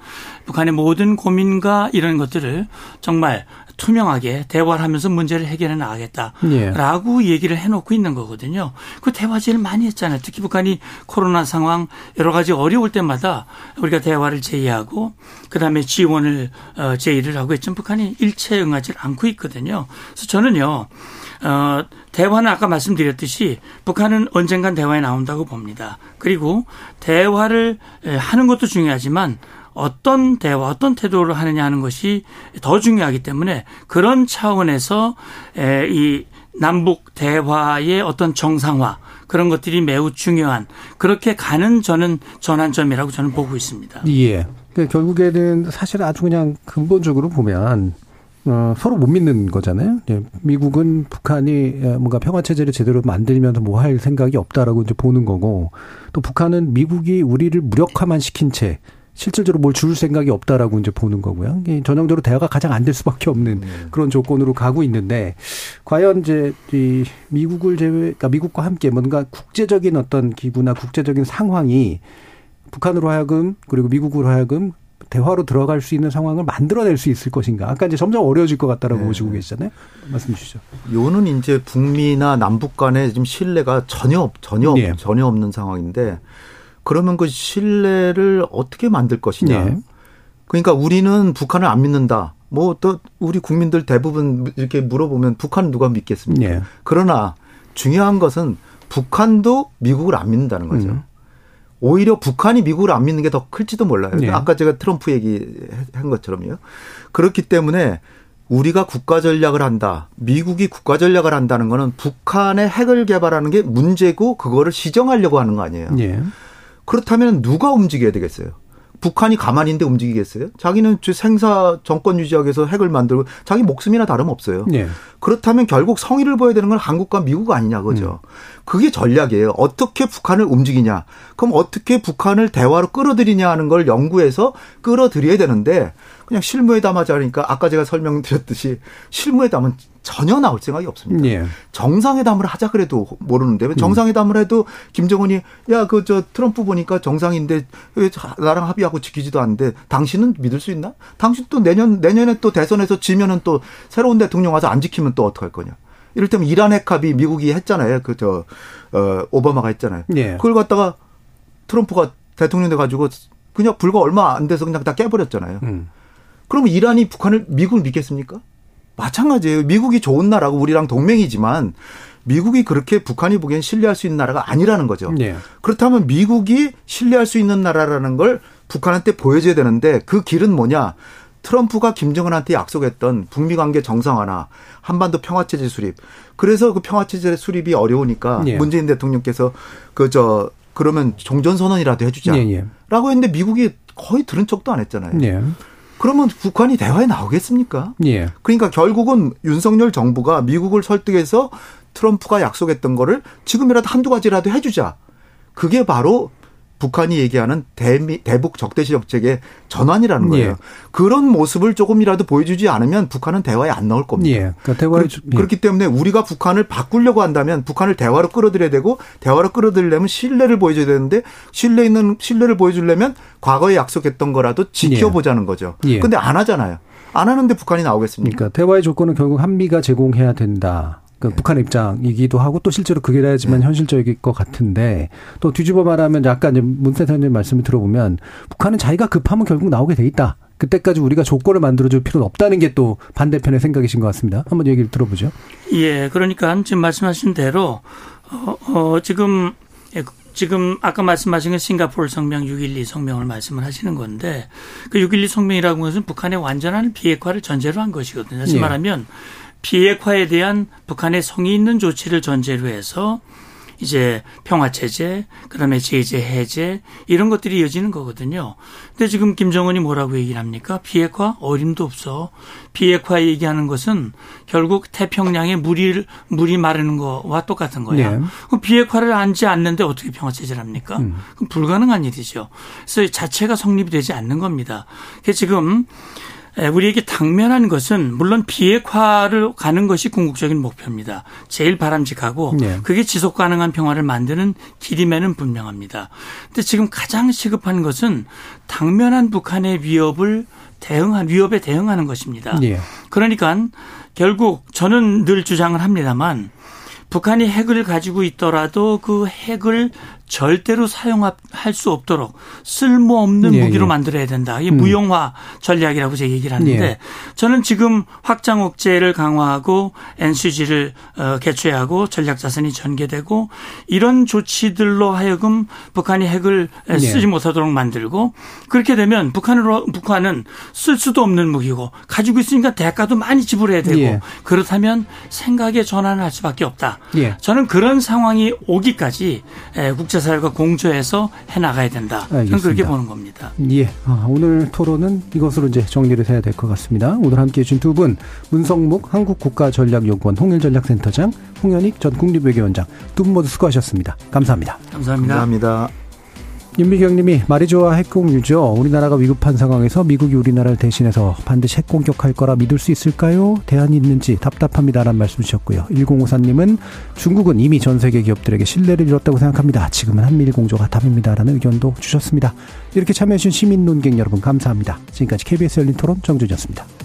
북한의 모든 고민과 이런 것들을 정말 투명하게 대화를 하면서 문제를 해결해 나가겠다라고 예. 얘기를 해놓고 있는 거거든요. 그 대화 제일 많이 했잖아요. 특히 북한이 코로나 상황 여러 가지 어려울 때마다 우리가 대화를 제의하고 그다음에 지원을 어, 제의를 하고 했지만 북한이 일체 응하지 않고 있거든요. 그래서 저는요. 어, 대화는 아까 말씀드렸듯이 북한은 언젠간 대화에 나온다고 봅니다. 그리고 대화를 하는 것도 중요하지만 어떤 대화, 어떤 태도를 하느냐 하는 것이 더 중요하기 때문에 그런 차원에서 이 남북 대화의 어떤 정상화 그런 것들이 매우 중요한 그렇게 가는 저는 전환점이라고 저는 보고 있습니다. 예. 그러니까 결국에는 사실 아주 그냥 근본적으로 보면 어, 서로 못 믿는 거잖아요. 예, 미국은 북한이 뭔가 평화 체제를 제대로 만들면서 뭐 할 생각이 없다라고 이제 보는 거고 또 북한은 미국이 우리를 무력화만 시킨 채 실질적으로 뭘 줄 생각이 없다라고 이제 보는 거고요. 전형적으로 대화가 가장 안 될 수밖에 없는 네. 그런 조건으로 가고 있는데 과연 이제 이 미국을 제외, 그러니까 미국과 함께 뭔가 국제적인 어떤 기구나 국제적인 상황이 북한으로 하여금 그리고 미국으로 하여금 대화로 들어갈 수 있는 상황을 만들어낼 수 있을 것인가. 아까 이제 점점 어려워질 것 같다라고 네. 보시고 계시잖아요. 말씀 주시죠. 요는 이제 북미나 남북 간의 지금 신뢰가 전혀 전혀 네. 전혀 없는 상황인데 그러면 그 신뢰를 어떻게 만들 것이냐. 네. 그러니까 우리는 북한을 안 믿는다. 뭐 또 우리 국민들 대부분 이렇게 물어보면 북한 누가 믿겠습니까? 예. 그러나 중요한 것은 북한도 미국을 안 믿는다는 거죠. 음. 오히려 북한이 미국을 안 믿는 게 더 클지도 몰라요. 네. 아까 제가 트럼프 얘기한 것처럼요. 그렇기 때문에 우리가 국가 전략을 한다. 미국이 국가 전략을 한다는 거는 북한의 핵을 개발하는 게 문제고 그거를 시정하려고 하는 거 아니에요. 네. 그렇다면 누가 움직여야 되겠어요? 북한이 가만히 있는데 움직이겠어요? 자기는 생사 정권 유지하기 위해서 핵을 만들고 자기 목숨이나 다름없어요. 네. 그렇다면 결국 성의를 보여야 되는 건 한국과 미국 아니냐 그죠. 음. 그게 전략이에요. 어떻게 북한을 움직이냐. 그럼 어떻게 북한을 대화로 끌어들이냐 하는 걸 연구해서 끌어들여야 되는데 그냥 실무에담 하자 그러니까 아까 제가 설명드렸듯이 실무에 담은 전혀 나올 생각이 없습니다. 예. 정상회담을 하자 그래도 모르는데 왜 음. 정상회담을 해도 김정은이 야 그 저 트럼프 보니까 정상인데 왜 나랑 합의하고 지키지도 않는데 당신은 믿을 수 있나? 당신 또 내년 내년에 또 대선에서 지면은 또 새로운 대통령 와서 안 지키면 또 어떡할 거냐? 이를테면 이란 핵합의 미국이 했잖아요. 그 저 어, 오바마가 했잖아요. 예. 그걸 갖다가 트럼프가 대통령 돼 가지고 그냥 불과 얼마 안 돼서 그냥 다 깨버렸잖아요. 음. 그러면 이란이 북한을 미국을 믿겠습니까? 마찬가지예요. 미국이 좋은 나라고 우리랑 동맹이지만 미국이 그렇게 북한이 보기엔 신뢰할 수 있는 나라가 아니라는 거죠. 네. 그렇다면 미국이 신뢰할 수 있는 나라라는 걸 북한한테 보여줘야 되는데 그 길은 뭐냐? 트럼프가 김정은한테 약속했던 북미 관계 정상화나 한반도 평화체제 수립. 그래서 그 평화체제 수립이 어려우니까 네. 문재인 대통령께서 그 저 그러면 종전선언이라도 해주자라고 네, 네. 했는데 미국이 거의 들은 척도 안 했잖아요. 네. 그러면 북한이 대화에 나오겠습니까? 예. 그러니까 결국은 윤석열 정부가 미국을 설득해서 트럼프가 약속했던 거를 지금이라도 한두 가지라도 해주자. 그게 바로 북한이 얘기하는 대미, 대북 적대시 정책의 전환이라는 거예요. 예. 그런 모습을 조금이라도 보여주지 않으면 북한은 대화에 안 나올 겁니다. 예. 그러니까 대화를, 그, 렇기 때문에 우리가 북한을 바꾸려고 한다면 북한을 대화로 끌어들여야 되고 대화로 끌어들려면 신뢰를 보여줘야 되는데 신뢰 있는 신뢰를 보여주려면 과거에 약속했던 거라도 지켜보자는 예. 거죠. 예. 근데 안 하잖아요. 안 하는데 북한이 나오겠습니까? 그러니까 대화의 조건은 결국 한미가 제공해야 된다. 그 북한 입장이기도 하고 또 실제로 그게라야지만 네. 현실적일 것 같은데 또 뒤집어 말하면 약간 문세사님 말씀을 들어보면 북한은 자기가 급하면 결국 나오게 돼 있다. 그때까지 우리가 조건을 만들어줄 필요는 없다는 게 또 반대편의 생각이신 것 같습니다. 한번 얘기를 들어보죠. 예, 그러니까 지금 말씀하신 대로 어, 어 지금 예, 지금 아까 말씀하신 건 싱가포르 성명 6.12 성명을 말씀을 하시는 건데 그 6.12 성명이라고 하는 것은 북한의 완전한 비핵화를 전제로 한 것이거든요. 다시 예. 말하면 비핵화에 대한 북한의 성의 있는 조치를 전제로 해서 이제 평화 체제, 그 다음에 제재 해제, 이런 것들이 이어지는 거거든요. 근데 지금 김정은이 뭐라고 얘기를 합니까? 비핵화? 어림도 없어. 비핵화 얘기하는 것은 결국 태평양에 물이, 물이 마르는 거와 똑같은 거야. 네. 그럼 비핵화를 안지 않는데 어떻게 평화 체제를 합니까? 음. 그럼 불가능한 일이죠. 그래서 자체가 성립이 되지 않는 겁니다. 그래서 지금 우리에게 당면한 것은 물론 비핵화를 가는 것이 궁극적인 목표입니다. 제일 바람직하고 네. 그게 지속 가능한 평화를 만드는 길임에는 분명합니다. 근데 지금 가장 시급한 것은 당면한 북한의 위협을 대응한 위협에 대응하는 것입니다. 네. 그러니까 결국 저는 늘 주장을 합니다만 북한이 핵을 가지고 있더라도 그 핵을 절대로 사용할 수 없도록 쓸모없는 예, 무기로 예. 만들어야 된다. 이게 음. 무용화 전략이라고 제가 얘기를 하는데 예. 저는 지금 확장 억제를 강화하고 NCG를 어, 개최하고 전략 자산이 전개되고 이런 조치들로 하여금 북한이 핵을 예. 쓰지 못하도록 만들고 그렇게 되면 북한으로 북한은 쓸 수도 없는 무기고 가지고 있으니까 대가도 많이 지불해야 되고 예. 그렇다면 생각의 전환을 할 수밖에 없다. 예. 저는 그런 상황이 오기까지 국제 국제 사회가 공조해서 해 나가야 된다. 알겠습니다. 그렇게 보는 겁니다. 예. 아, 오늘 토론은 이것으로 이제 정리를 해야 될 것 같습니다. 오늘 함께 해주신 두 분, 문성묵 한국국가전략연구원 홍일전략센터장, 홍현익 전 국립외교원장 두 분 모두 수고하셨습니다. 감사합니다. 감사합니다. 감사합니다. 윤미경님이 좋아 핵공유죠. 우리나라가 위급한 상황에서 미국이 우리나라를 대신해서 반드시 핵공격할 거라 믿을 수 있을까요? 대안이 있는지 답답합니다라는 말씀 주셨고요. 1054님은 중국은 이미 전 세계 기업들에게 신뢰를 잃었다고 생각합니다. 지금은 한미일 공조가 답입니다라는 의견도 주셨습니다. 이렇게 참여해주신 시민 논객 여러분 감사합니다. 지금까지 KBS 열린 토론 정준이었습니다.